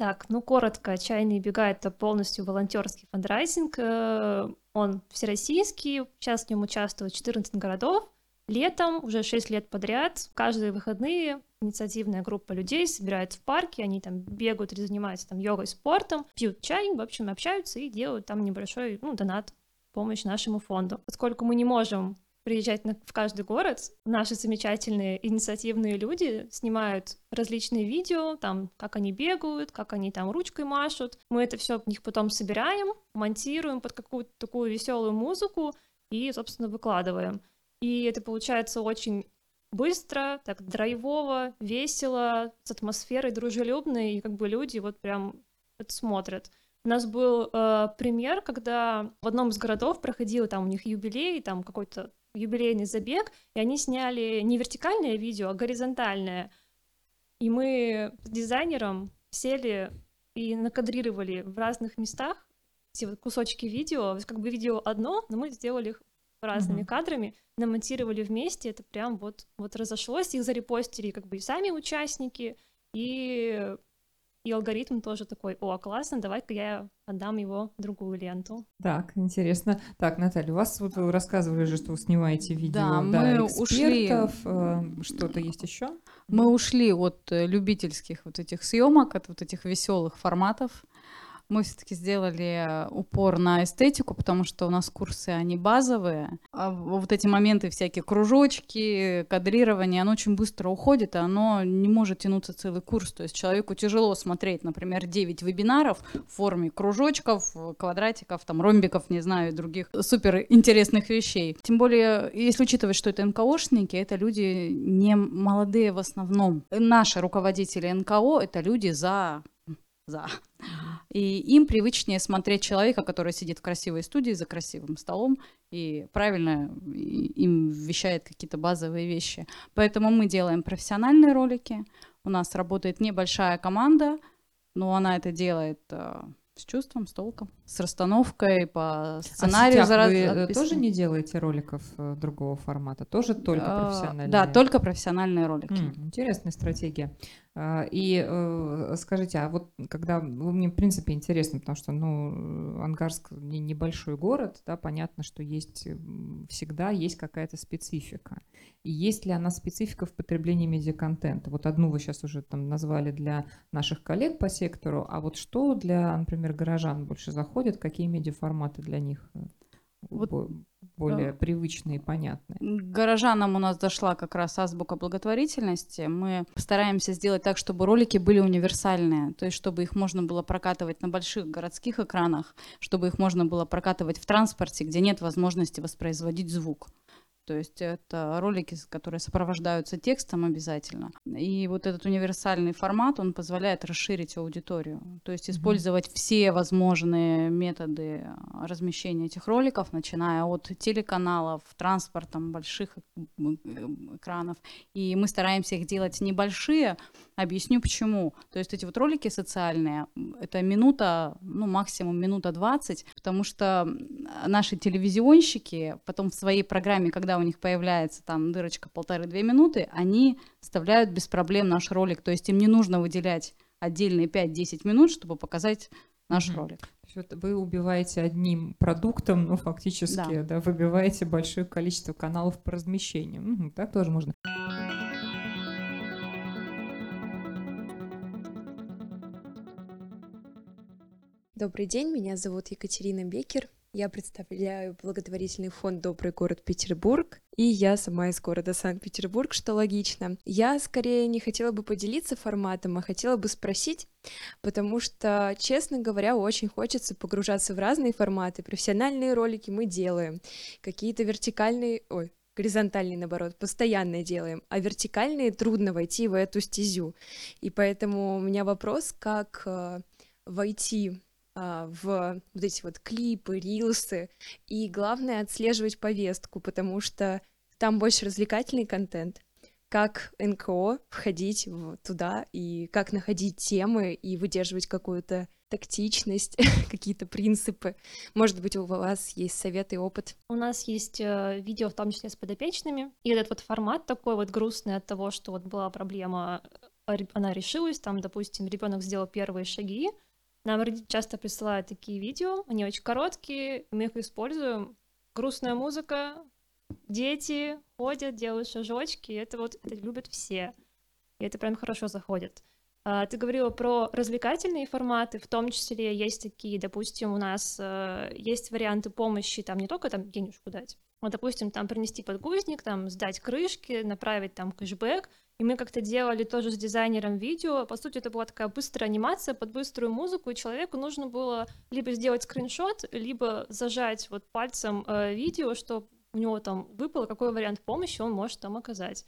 Так, ну коротко, «Чайные бега» — это полностью волонтерский фандрайзинг. Э, он всероссийский, сейчас в нем участвует 14 городов. Летом, уже 6 лет подряд, каждые выходные инициативная группа людей собирается в парке, они там бегают или занимаются там йогой, спортом, пьют чай, в общем, общаются и делают там небольшой, ну, донат, помощь нашему фонду. Поскольку мы не можем приезжать на, в каждый город. Наши замечательные инициативные люди снимают различные видео, там, как они бегают, как они там ручкой машут. Мы это все в них потом собираем, монтируем под какую-то такую веселую музыку и, собственно, выкладываем. И это получается очень быстро, так драйвово, весело, с атмосферой дружелюбной, и как бы люди вот прям это смотрят. У нас был э, пример, когда в одном из городов проходил там у них юбилей, там какой-то юбилейный забег, и они сняли не вертикальное видео, а горизонтальное. И мы с дизайнером сели и накадрировали в разных местах эти вот кусочки видео, как бы видео одно, но мы сделали их разными mm-hmm. кадрами, намонтировали вместе, это прям вот, вот разошлось, их зарепостили как бы и сами участники, и и алгоритм тоже такой, о, классно, давай-ка я отдам его другую ленту. Так, интересно. Так, Наталья, у вас вот вы рассказывали же, что вы снимаете видео да, да, мы экспертов. Ушли... Э, что-то есть еще? Мы ушли от э, любительских вот этих съемок, от вот этих веселых форматов. Мы все-таки сделали упор на эстетику, потому что у нас курсы, они базовые. А вот эти моменты, всякие кружочки, кадрирование, оно очень быстро уходит, и оно не может тянуться целый курс. То есть человеку тяжело смотреть, например, 9 вебинаров в форме кружочков, квадратиков, там, ромбиков, не знаю, других супер интересных вещей. Тем более, если учитывать, что это НКОшники, это люди не молодые в основном. Наши руководители НКО — это люди за за. И им привычнее смотреть человека, который сидит в красивой студии за красивым столом и правильно им вещает какие-то базовые вещи. Поэтому мы делаем профессиональные ролики. У нас работает небольшая команда, но она это делает э, с чувством, с толком, с расстановкой по сценарию. А за вы э, тоже не делаете роликов э, другого формата? Тоже только а, профессиональные? Да, только профессиональные ролики. М, интересная стратегия. А, и э, скажите, а вот когда ну, мне в принципе интересно, потому что ну Ангарск не небольшой город, да, понятно, что есть всегда есть какая-то специфика. И есть ли она специфика в потреблении медиаконтента? Вот одну вы сейчас уже там назвали для наших коллег по сектору, а вот что для, например, горожан больше заходит, какие медиаформаты для них? Э, вот более привычные и понятные. Горожанам у нас дошла как раз азбука благотворительности. Мы стараемся сделать так, чтобы ролики были универсальные, то есть чтобы их можно было прокатывать на больших городских экранах, чтобы их можно было прокатывать в транспорте, где нет возможности воспроизводить звук. То есть это ролики, которые сопровождаются текстом обязательно. И вот этот универсальный формат, он позволяет расширить аудиторию. То есть использовать mm-hmm. все возможные методы размещения этих роликов, начиная от телеканалов, транспортом, больших экранов. И мы стараемся их делать небольшие. Объясню почему. То есть эти вот ролики социальные, это минута, ну максимум минута 20, потому что наши телевизионщики потом в своей программе, когда у них появляется там дырочка полторы-две минуты, они вставляют без проблем наш ролик. То есть им не нужно выделять отдельные 5-10 минут, чтобы показать наш mm-hmm. ролик. Вы убиваете одним продуктом, ну, фактически, да. да, выбиваете большое количество каналов по размещению. Угу, так тоже можно. Добрый день, меня зовут Екатерина Бекер. Я представляю благотворительный фонд «Добрый город Петербург», и я сама из города Санкт-Петербург, что логично. Я скорее не хотела бы поделиться форматом, а хотела бы спросить, потому что, честно говоря, очень хочется погружаться в разные форматы. Профессиональные ролики мы делаем, какие-то вертикальные... Ой, горизонтальные, наоборот, постоянно делаем, а вертикальные трудно войти в эту стезю. И поэтому у меня вопрос, как э, войти в вот эти вот клипы, рилсы, и главное отслеживать повестку, потому что там больше развлекательный контент, как НКО входить туда и как находить темы и выдерживать какую-то тактичность, какие-то принципы. Может быть, у вас есть совет и опыт? У нас есть э, видео, в том числе с подопечными, и этот вот формат такой вот грустный от того, что вот была проблема, э, она решилась, там, допустим, ребенок сделал первые шаги, нам часто присылают такие видео, они очень короткие, мы их используем. Грустная музыка, дети ходят, делают шажочки, это вот это любят все. И это прям хорошо заходит. А, ты говорила про развлекательные форматы, в том числе есть такие, допустим, у нас э, есть варианты помощи, там не только там денежку дать, вот, допустим, там принести подгузник, там сдать крышки, направить там кэшбэк, и мы как-то делали тоже с дизайнером видео. По сути, это была такая быстрая анимация под быструю музыку, и человеку нужно было либо сделать скриншот, либо зажать вот пальцем э, видео, что у него там выпало, какой вариант помощи он может там оказать.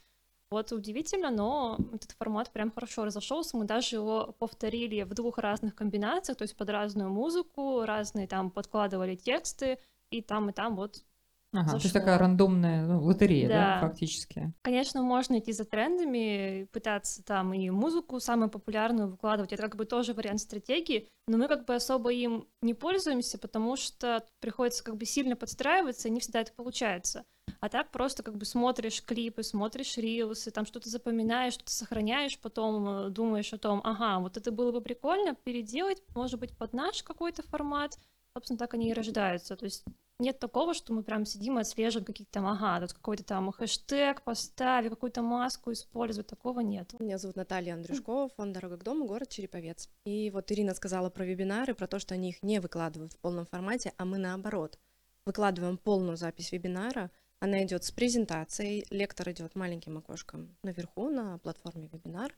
Вот удивительно, но этот формат прям хорошо разошелся. Мы даже его повторили в двух разных комбинациях, то есть под разную музыку, разные там подкладывали тексты, и там, и там вот Ага, зашло. то есть такая рандомная ну, лотерея, да. да, фактически. Конечно, можно идти за трендами, пытаться там и музыку самую популярную выкладывать. Это как бы тоже вариант стратегии, но мы как бы особо им не пользуемся, потому что приходится как бы сильно подстраиваться, и не всегда это получается. А так просто как бы смотришь клипы, смотришь рилсы, там что-то запоминаешь, что-то сохраняешь, потом э, думаешь о том, ага, вот это было бы прикольно переделать, может быть, под наш какой-то формат, Собственно, так они и рождаются. То есть нет такого, что мы прям сидим и отслеживаем какие-то там, ага, тут какой-то там хэштег поставить, какую-то маску использовать, такого нет. Меня зовут Наталья Андрюшкова, фонд «Дорога к дому», город Череповец. И вот Ирина сказала про вебинары, про то, что они их не выкладывают в полном формате, а мы наоборот. Выкладываем полную запись вебинара, она идет с презентацией, лектор идет маленьким окошком наверху на платформе вебинар,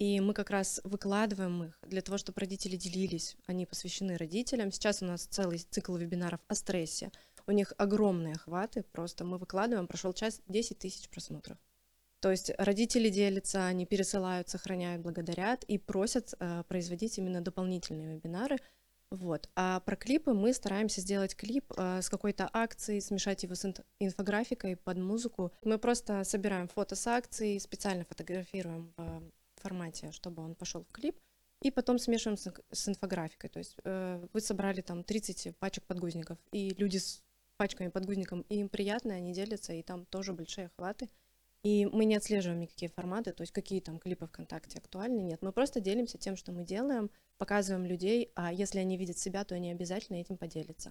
и мы как раз выкладываем их для того, чтобы родители делились. Они посвящены родителям. Сейчас у нас целый цикл вебинаров о стрессе. У них огромные охваты, просто мы выкладываем, прошел час, 10 тысяч просмотров. То есть родители делятся, они пересылают, сохраняют, благодарят и просят э, производить именно дополнительные вебинары. Вот. А про клипы мы стараемся сделать клип э, с какой-то акцией, смешать его с инф- инфографикой под музыку. Мы просто собираем фото с акцией, специально фотографируем в формате, чтобы он пошел в клип, и потом смешиваем с, с инфографикой. То есть э, вы собрали там 30 пачек подгузников, и люди пачками подгузником, и им приятно, они делятся, и там тоже большие охваты. И мы не отслеживаем никакие форматы, то есть какие там клипы ВКонтакте актуальны, нет. Мы просто делимся тем, что мы делаем, показываем людей, а если они видят себя, то они обязательно этим поделятся.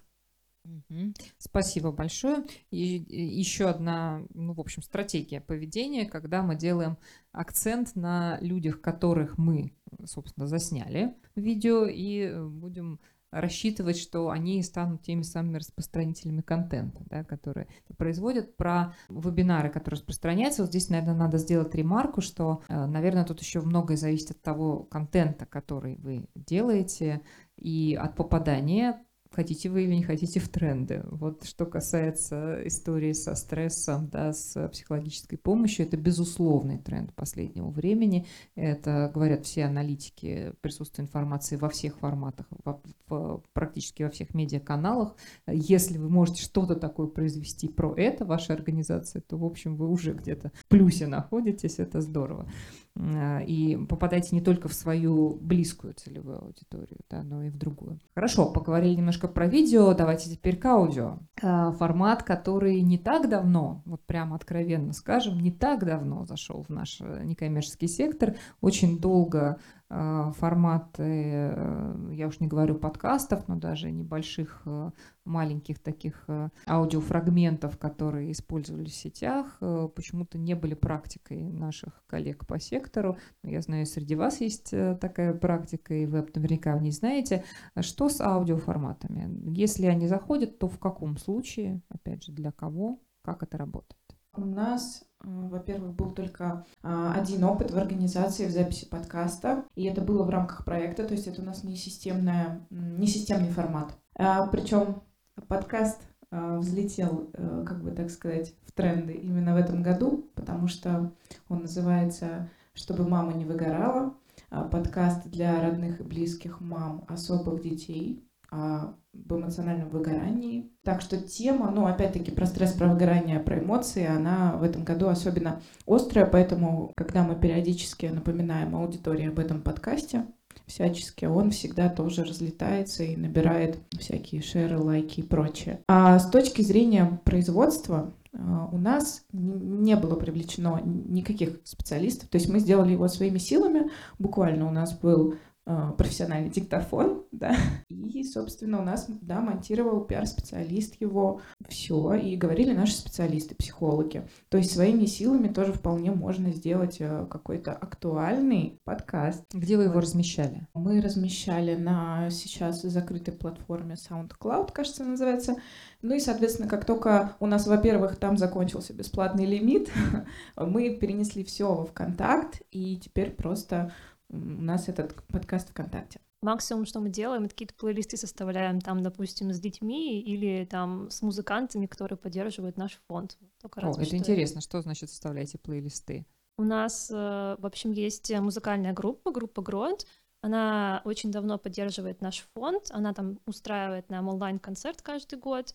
Спасибо большое. И и еще одна, ну, в общем, стратегия поведения, когда мы делаем акцент на людях, которых мы, собственно, засняли видео, и э, будем рассчитывать, что они станут теми самыми распространителями контента, да, которые производят. Про вебинары, которые распространяются, вот здесь, наверное, надо сделать ремарку, что, э, наверное, тут еще многое зависит от того контента, который вы делаете, и от попадания хотите вы или не хотите в тренды. Вот что касается истории со стрессом, да, с психологической помощью, это безусловный тренд последнего времени. Это говорят все аналитики, присутствие информации во всех форматах, во- в- практически во всех медиаканалах. Если вы можете что-то такое произвести про это, ваша организация, то, в общем, вы уже где-то в плюсе находитесь, это здорово. А, И попадаете не только в свою близкую целевую аудиторию, да, но и в другую. Хорошо, поговорили немножко про видео, давайте теперь к аудио. А, Формат, который не так давно, вот прямо откровенно скажем, не так давно зашел в наш э, некоммерческий сектор. Очень долго форматы, э, я уж не говорю подкастов, но даже небольших э, маленьких таких э, аудиофрагментов, которые использовались в сетях, э, почему-то не были практикой наших коллег по сектору. Я знаю, среди вас есть э, такая практика, и вы наверняка не знаете. Что с аудиоформатами? Если они заходят, то в каком случае, опять же, для кого, как это работает? У нас, э, во-первых, был только а, один опыт в организации в записи подкаста, и это было в рамках проекта, то есть это у нас не, системная, не системный формат. Причем подкаст взлетел, э, как бы так сказать, в тренды именно в этом году, потому что он называется «Чтобы мама не выгорала», а, подкаст для родных и близких мам особых детей, а, об эмоциональном выгорании. Так что тема, ну, опять-таки, про стресс, про выгорание, про эмоции, она в этом году особенно острая, поэтому, когда мы периодически напоминаем аудитории об этом подкасте, всячески, он всегда тоже разлетается и набирает всякие шеры, лайки и прочее. А с точки зрения производства, а, у нас не было привлечено никаких специалистов, то есть мы сделали его своими силами, буквально у нас был профессиональный диктофон, да, и, собственно, у нас, да, монтировал пиар-специалист его, все, и говорили наши специалисты, психологи. То есть своими силами тоже вполне можно сделать э, какой-то актуальный подкаст. Где вы его размещали? Мы размещали на сейчас закрытой платформе SoundCloud, кажется, называется. Ну и, соответственно, как только у нас, во-первых, там закончился бесплатный лимит, мы перенесли все во ВКонтакт, и теперь просто у нас этот подкаст ВКонтакте. Максимум, что мы делаем, это какие-то плейлисты составляем там, допустим, с детьми или там с музыкантами, которые поддерживают наш фонд. Только О, это что интересно, что значит составляете плейлисты? У нас, э, в общем, есть музыкальная группа, группа Гронт. Она очень давно поддерживает наш фонд. Она там устраивает нам онлайн-концерт каждый год.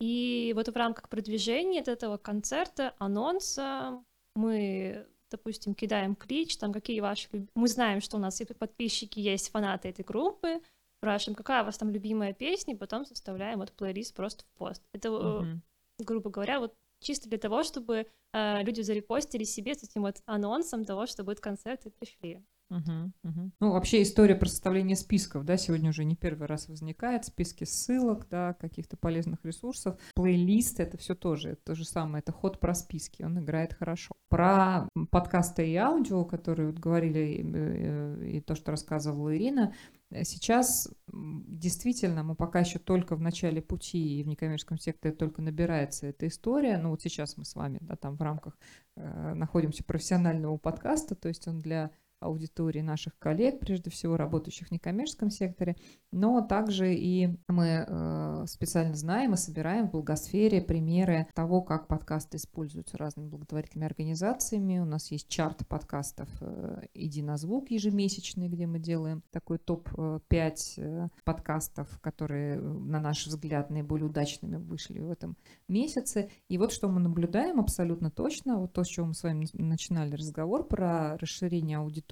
И вот в рамках продвижения от этого концерта, анонса, мы, допустим, кидаем клич, там какие ваши... Мы знаем, что у нас и подписчики есть, фанаты этой группы. Спрашиваем, какая у вас там любимая песня, и потом составляем вот плейлист просто в пост. Это, Мгм. грубо говоря, вот чисто для того, чтобы э, люди зарепостили себе с этим вот анонсом того, что будет концерт и пришли. Мгм, мгм. Ну, вообще история про составление списков, да, сегодня уже не первый раз возникает, списки ссылок, да, каких-то полезных ресурсов, плейлист, это все тоже, это то же самое, это ход про списки, он играет хорошо. Про подкасты и аудио, которые вот говорили, э, и то, что рассказывала Ирина, э, сейчас действительно мы пока еще только в начале пути, и в некоммерческом секторе только набирается эта история, ну вот сейчас мы с вами, да, там в рамках э, находимся профессионального подкаста, то есть он для аудитории наших коллег, прежде всего работающих в некоммерческом секторе, но также и мы э, специально знаем и собираем в благосфере примеры того, как подкасты используются разными благотворительными организациями. У нас есть чарт подкастов э, «Иди на звук» ежемесячный, где мы делаем такой топ-5 э, подкастов, которые, на наш взгляд, наиболее удачными вышли в этом месяце. И вот что мы наблюдаем абсолютно точно, вот то, с чего мы с вами начинали разговор, про расширение аудитории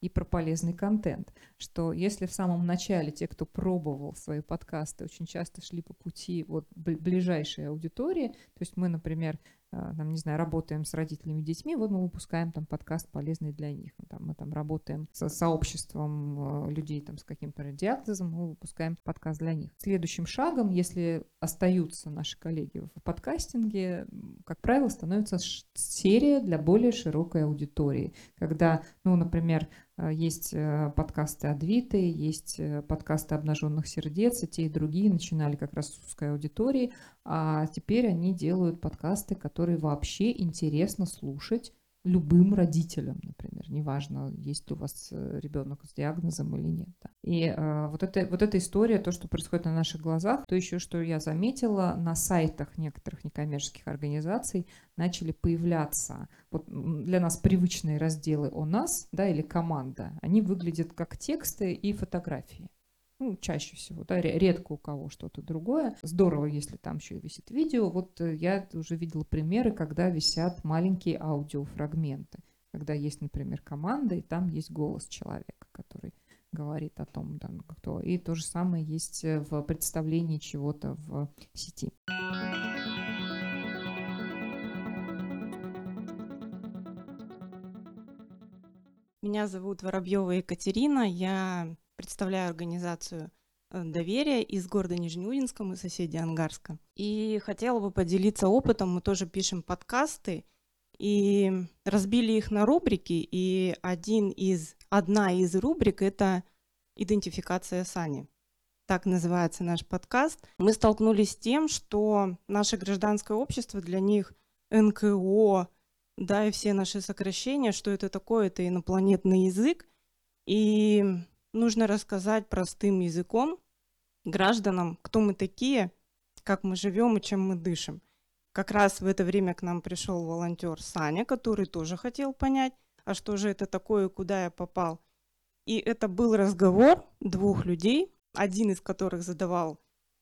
и про полезный контент, что если в самом начале те, кто пробовал свои подкасты, очень часто шли по пути вот ближайшей аудитории, то есть мы, например, там, не знаю, работаем с родителями и детьми, вот мы выпускаем там подкаст полезный для них. Ну, там, мы там работаем со сообществом а, людей там с каким-то диагнозом, мы выпускаем подкаст для них. Следующим шагом, если остаются наши коллеги в подкастинге, как правило, становится серия для более широкой аудитории, когда, ну, например, есть э, подкасты Адвиты, есть э, подкасты обнаженных сердец, и те, и другие начинали как раз с узкой аудитории, а теперь они делают подкасты, которые вообще интересно слушать любым родителям, например, неважно, есть ли у вас э, ребенок с диагнозом или нет. Да. И э, вот, это, вот эта история, то, что происходит на наших глазах, то еще, что я заметила, на сайтах некоторых некоммерческих организаций начали появляться вот для нас привычные разделы о нас, да, или команда, они выглядят как тексты и фотографии ну, чаще всего, да, редко у кого что-то другое. Здорово, если там еще висит видео. Вот э, я уже видела примеры, когда висят маленькие аудиофрагменты, когда есть, например, команда, и там есть голос человека, который говорит о том, да, кто. И то же самое есть э, в представлении чего-то в сети. Меня зовут Воробьева Екатерина, я представляю организацию э, доверия из города Нижнеудинска, мы соседи Ангарска. И хотела бы поделиться опытом, мы тоже пишем подкасты, и разбили их на рубрики, и один из, одна из рубрик – это идентификация Сани. Так называется наш подкаст. Мы столкнулись с тем, что наше гражданское общество для них НКО, да, и все наши сокращения, что это такое, это инопланетный язык. И нужно рассказать простым языком гражданам, кто мы такие, как мы живем и чем мы дышим. Как раз в это время к нам пришел волонтер Саня, который тоже хотел понять, а что же это такое, куда я попал. И это был разговор двух людей, один из которых задавал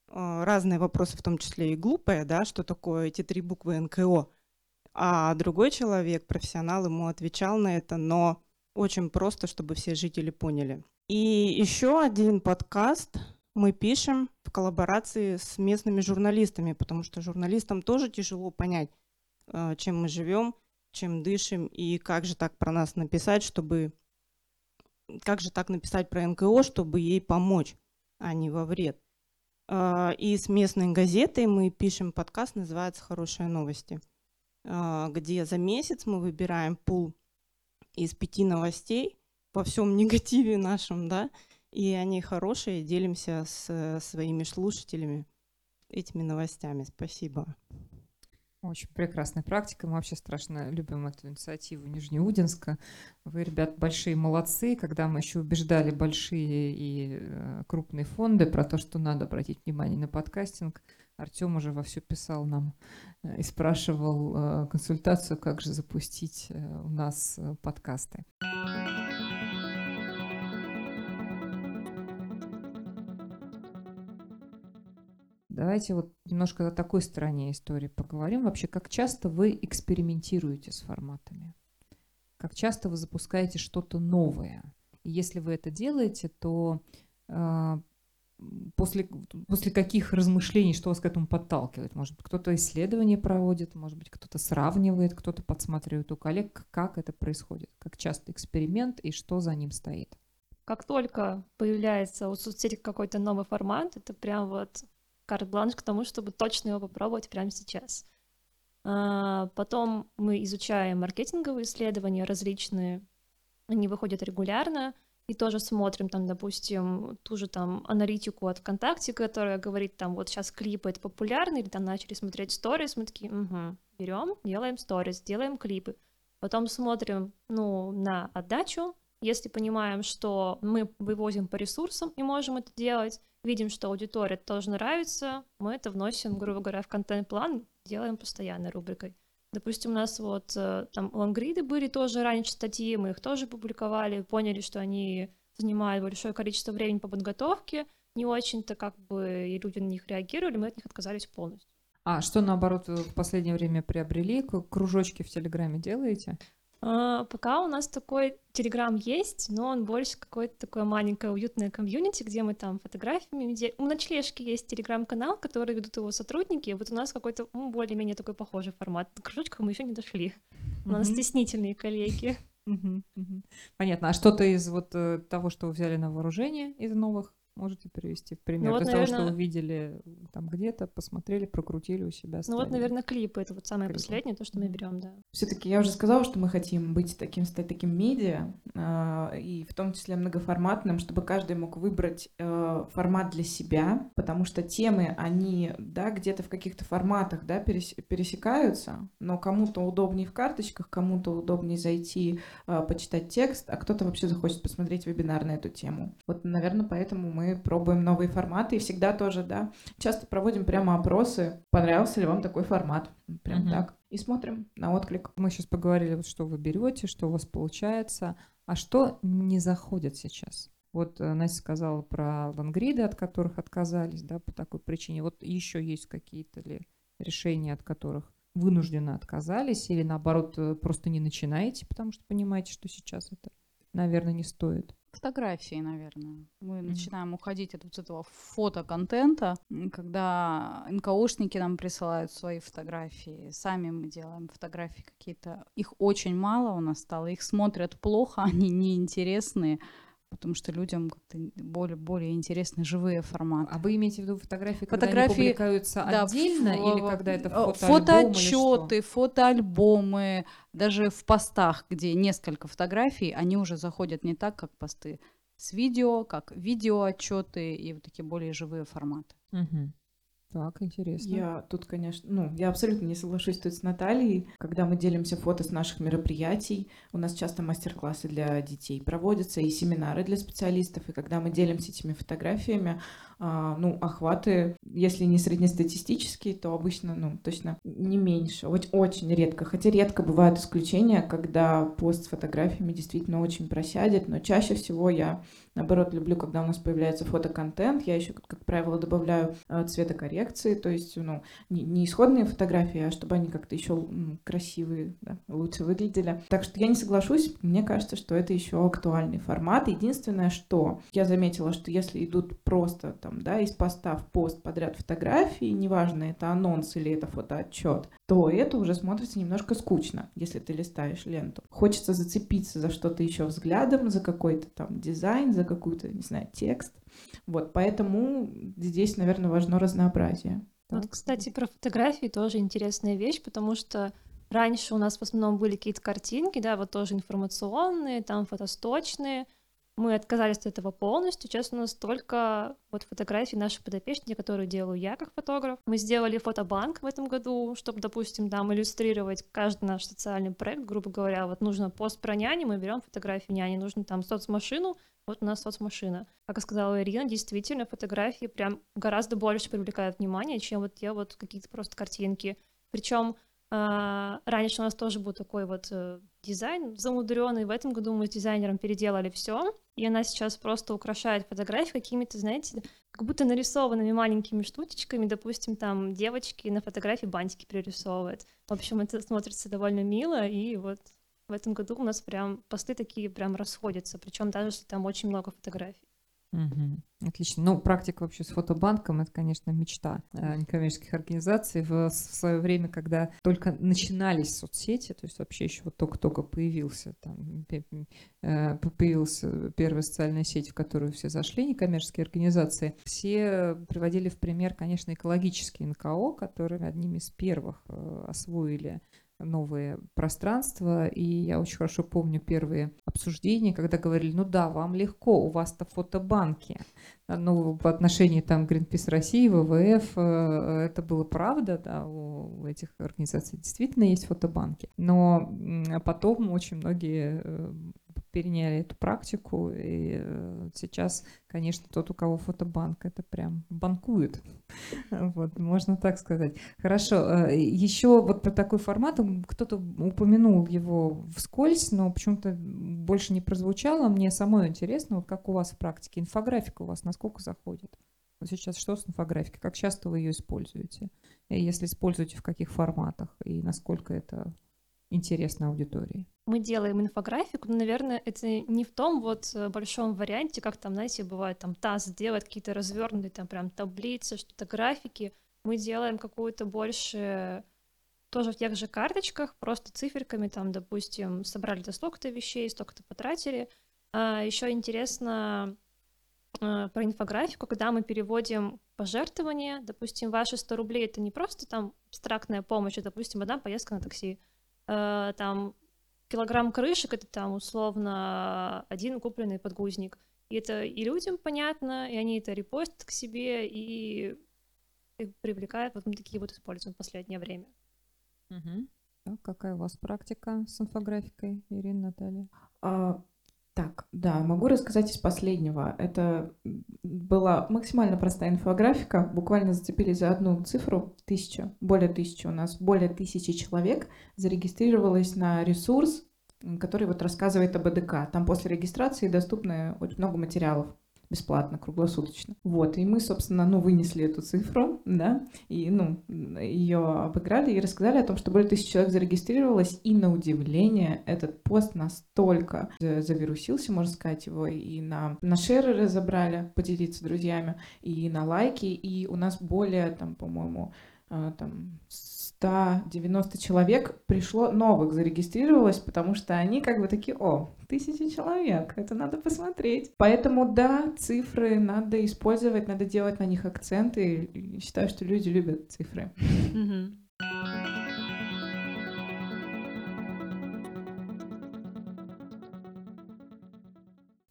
э, разные вопросы, в том числе и глупые, да, что такое эти три буквы НКО. А другой человек, профессионал, ему отвечал на это, но очень просто, чтобы все жители поняли. И еще один подкаст мы пишем в коллаборации с местными журналистами, потому что журналистам тоже тяжело понять, э, чем мы живем, чем дышим и как же так про нас написать, чтобы как же так написать про НКО, чтобы ей помочь, а не во вред. Э, и с местной газетой мы пишем подкаст, называется «Хорошие новости», э, где за месяц мы выбираем пул из пяти новостей, во всем негативе нашем, да, и они хорошие, делимся с э, своими слушателями этими новостями. Спасибо. Очень прекрасная практика. Мы вообще страшно любим эту инициативу Нижнеудинска. Вы, ребят, большие молодцы. Когда мы еще убеждали большие и э, крупные фонды про то, что надо обратить внимание на подкастинг, Артем уже вовсю писал нам э, и спрашивал консультацию, как же запустить у нас подкасты. Давайте вот немножко о такой стороне истории поговорим. Вообще, как часто вы экспериментируете с форматами? Как часто вы запускаете что-то новое? И если вы это делаете, то э, после, после каких размышлений, что вас к этому подталкивает? Может быть, кто-то исследования проводит, может быть, кто-то сравнивает, кто-то подсматривает у коллег, как это происходит, как часто эксперимент и что за ним стоит? Как только появляется у соцсети какой-то новый формат, это прям вот карт-бланш к тому, чтобы точно его попробовать прямо сейчас. А, потом мы изучаем маркетинговые исследования различные, они выходят регулярно, и тоже смотрим там, допустим, ту же там аналитику от ВКонтакте, которая говорит там, вот сейчас клипы это популярны, или там начали смотреть сторис, мы такие, угу, берем, делаем сторис, делаем клипы. Потом смотрим, ну, на отдачу, если понимаем, что мы вывозим по ресурсам и можем это делать, видим, что аудитория тоже нравится, мы это вносим, грубо говоря, в контент-план, делаем постоянной рубрикой. Допустим, у нас вот э, там лонгриды были тоже раньше статьи, мы их тоже публиковали, поняли, что они занимают большое количество времени по подготовке, не очень-то как бы и люди на них реагировали, мы от них отказались полностью. А что, наоборот, в последнее время приобрели? Кружочки в Телеграме делаете? А, пока у нас такой Телеграм есть, но он больше какое-то такое маленькое уютное комьюнити, где мы там фотографиями... Где... У ночлежки есть Телеграм-канал, который ведут его сотрудники, вот у нас какой-то ну, более-менее такой похожий формат. До кружочков мы еще не дошли. У нас стеснительные коллеги. Понятно. А что-то из вот э, того, что вы взяли на вооружение из новых Можете привести в пример? Ну, вот, наверное... того, что вы видели там где-то, посмотрели, прокрутили у себя. Ну вот, наверное, клипы это вот самое клипы. последнее, то, что мы берем, да. Все-таки я уже сказала, что мы хотим быть таким, стать таким медиа, э, и в том числе многоформатным, чтобы каждый мог выбрать э, формат для себя, потому что темы, они, да, где-то в каких-то форматах, да, перес, пересекаются, но кому-то удобнее в карточках, кому-то удобнее зайти, э, почитать текст, а кто-то вообще захочет посмотреть вебинар на эту тему. Вот, наверное, поэтому мы пробуем новые форматы и всегда тоже, да, часто проводим прямо опросы, понравился ли вам такой формат, прям угу. так, и смотрим на отклик. Мы сейчас поговорили, что вы берете, что у вас получается, а что не заходит сейчас? Вот э, Настя сказала про лангриды, от которых отказались, да, по такой причине. Вот еще есть какие-то ли решения, от которых вынужденно отказались, или наоборот э, просто не начинаете, потому что понимаете, что сейчас это, наверное, не стоит? Фотографии, наверное. Мы mm-hmm. начинаем уходить от вот этого фотоконтента, когда НКОшники нам присылают свои фотографии, сами мы делаем фотографии какие-то. Их очень мало у нас стало, их смотрят плохо, они неинтересные потому что людям как-то более, более интересны живые форматы. А вы имеете в виду фотографии, когда фотографии, они публикуются да, отдельно ф- или когда это э, фотоотчеты, фотоальбомы, даже в постах, где несколько фотографий, они уже заходят не так, как посты с видео, как видеоотчеты и вот такие более живые форматы. Угу. Так, интересно. Я тут, конечно, ну, я абсолютно не соглашусь тут с Натальей. Когда мы делимся фото с наших мероприятий, у нас часто мастер-классы для детей проводятся и семинары для специалистов, и когда мы делимся этими фотографиями, ну, охваты, если не среднестатистические, то обычно, ну, точно не меньше, очень, очень редко. Хотя редко бывают исключения, когда пост с фотографиями действительно очень просядет, но чаще всего я, наоборот, люблю, когда у нас появляется фотоконтент, я еще, как правило, добавляю э, цветокоррекции, то есть, ну, не, исходные фотографии, а чтобы они как-то еще красивые, да, лучше выглядели. Так что я не соглашусь, мне кажется, что это еще актуальный формат. Единственное, что я заметила, что если идут просто там, да, из поста в пост подряд фотографии, неважно, это анонс или это фотоотчет, то это уже смотрится немножко скучно, если ты листаешь ленту. Хочется зацепиться за что-то еще взглядом, за какой-то там дизайн, за какую-то, не знаю, текст. Вот, поэтому здесь, наверное, важно разнообразие. Вот, кстати, про фотографии тоже интересная вещь, потому что раньше у нас в основном были какие-то картинки, да, вот тоже информационные, там фотосточные, мы отказались от этого полностью. Сейчас у нас только вот фотографии наших подопечных, которые делаю я как фотограф. Мы сделали фотобанк в этом году, чтобы, допустим, там иллюстрировать каждый наш социальный проект, грубо говоря. Вот нужно пост про няни, мы берем фотографии няни, нужно там соцмашину, вот у нас соцмашина. Как сказала Ирина, действительно, фотографии прям гораздо больше привлекают внимание, чем вот те вот какие-то просто картинки. Причем а, раньше у нас тоже был такой вот э, дизайн замудренный. В этом году мы с дизайнером переделали все, и она сейчас просто украшает фотографии какими-то, знаете, как будто нарисованными маленькими штучечками. Допустим, там девочки на фотографии бантики пририсовывают. В общем, это смотрится довольно мило, и вот в этом году у нас прям посты такие прям расходятся, причем даже если там очень много фотографий. Мгм. Отлично. Ну, практика вообще с фотобанком это, конечно, мечта э, некоммерческих организаций в, свое время, когда только начинались соцсети, то есть вообще еще вот только-только появился там э, появилась первая социальная сеть, в которую все зашли, некоммерческие организации, все приводили в пример, конечно, экологические НКО, которые одними из первых э, освоили новые пространства, и я очень хорошо помню первые обсуждения, когда говорили, ну да, вам легко, у вас-то фотобанки. Ну, по отношению там Greenpeace России, ВВФ, э, это было правда, да, у этих организаций действительно есть фотобанки. Но м, потом очень многие э, переняли эту практику, и э, сейчас, конечно, тот, у кого фотобанк, это прям банкует. Вот, можно так сказать. Хорошо. Еще вот про такой формат кто-то упомянул его вскользь, но почему-то больше не прозвучало. Мне самой интересно, вот как у вас в практике инфографика у вас насколько заходит? Вот сейчас что с инфографикой? Как часто вы ее используете? Если используете, в каких форматах? И насколько это интересно аудитории? Мы делаем инфографику, но, наверное, это не в том вот э, большом варианте, как там, знаете, бывает там ТАСС делает какие-то развернутые там прям таблицы, что-то графики. Мы делаем какую-то больше тоже в тех же карточках, просто циферками, там, допустим, собрали до столько-то вещей, столько-то потратили. А еще интересно э, про инфографику, когда мы переводим пожертвования, допустим, ваши 100 рублей — это не просто там абстрактная помощь, а, допустим, одна поездка на такси, Э, там килограмм крышек — это там условно один купленный подгузник. И это и людям понятно, и они это репостят к себе, и, привлекают, вот мы такие вот используем в последнее время. Так, какая у вас практика с инфографикой, Ирина, Наталья? А, так, да, могу рассказать из последнего. Это была максимально простая инфографика. Буквально зацепились за одну цифру. Тысяча, более тысячи у нас, более тысячи человек зарегистрировалось на ресурс, который вот рассказывает об ЭДК. Там после регистрации доступно очень много материалов бесплатно, круглосуточно. Вот, и мы, собственно, ну, вынесли эту цифру, да, и, ну, ее обыграли и рассказали о том, что более тысячи человек зарегистрировалось, и на удивление этот пост настолько за- завирусился, можно сказать, его и на, на шеры разобрали, поделиться друзьями, и на лайки, и у нас более, там, по-моему, а, там 190 человек пришло новых, зарегистрировалось, потому что они как бы такие, о, тысяча человек, это надо посмотреть. Поэтому да, цифры надо использовать, надо делать на них акценты. И считаю, что люди любят цифры.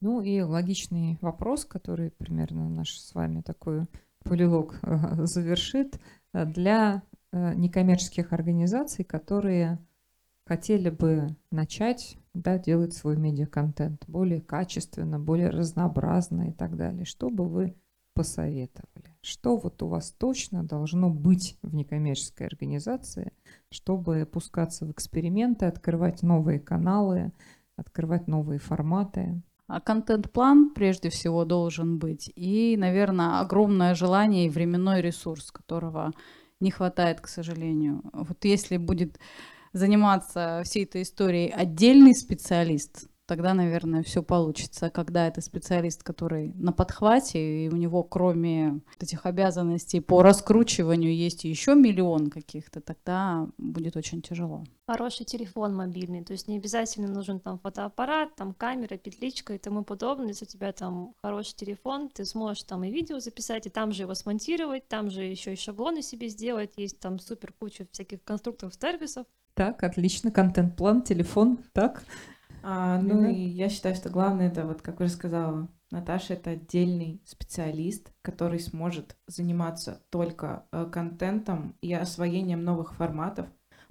Ну и логичный вопрос, который примерно наш с вами такой полилог э, завершит, для некоммерческих организаций, которые хотели бы начать да, делать свой медиаконтент более качественно, более разнообразно и так далее. Что бы вы посоветовали? Что вот у вас точно должно быть в некоммерческой организации, чтобы пускаться в эксперименты, открывать новые каналы, открывать новые форматы? А контент-план прежде всего должен быть. И, наверное, огромное желание и временной ресурс, которого не хватает, к сожалению. Вот если будет заниматься всей этой историей отдельный специалист, тогда, наверное, все получится. Когда это специалист, который на подхвате, и у него кроме этих обязанностей по раскручиванию есть еще миллион каких-то, тогда будет очень тяжело. Хороший телефон мобильный, то есть не обязательно нужен там фотоаппарат, там камера, петличка и тому подобное. Если у тебя там хороший телефон, ты сможешь там и видео записать, и там же его смонтировать, там же еще и шаблоны себе сделать, есть там супер куча всяких конструкторов сервисов. Так, отлично, контент-план, телефон, так. А, ну Да. и я считаю, что главное это, вот как уже сказала Наташа, это отдельный специалист, который сможет заниматься только э, контентом и освоением новых форматов,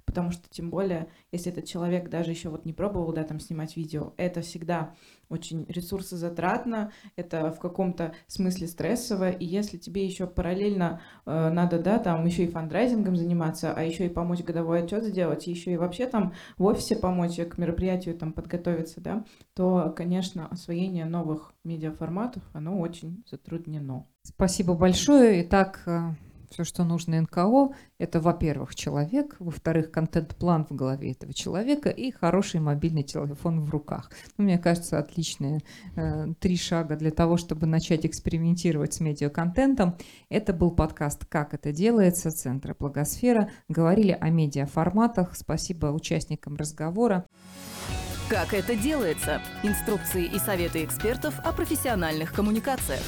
потому что тем более, если этот человек даже еще вот не пробовал, да, там снимать видео, это всегда очень ресурсозатратно, это в каком-то смысле стрессово, и если тебе еще параллельно э, надо, да, там еще и фандрайзингом заниматься, а еще и помочь годовой отчет сделать, еще и вообще там в офисе помочь к мероприятию там подготовиться, да, то, конечно, освоение новых медиаформатов, оно очень затруднено. Спасибо большое. Итак, э, Все, что нужно НКО, это, во-первых, человек, во-вторых, контент-план в голове этого человека и хороший мобильный телефон в руках. Ну, мне кажется, отличные э, три шага для того, чтобы начать экспериментировать с медиаконтентом. Это был подкаст «Как это делается» Центра Благосфера. Говорили о медиаформатах. Спасибо участникам разговора. Как это делается? Инструкции и советы экспертов о профессиональных коммуникациях.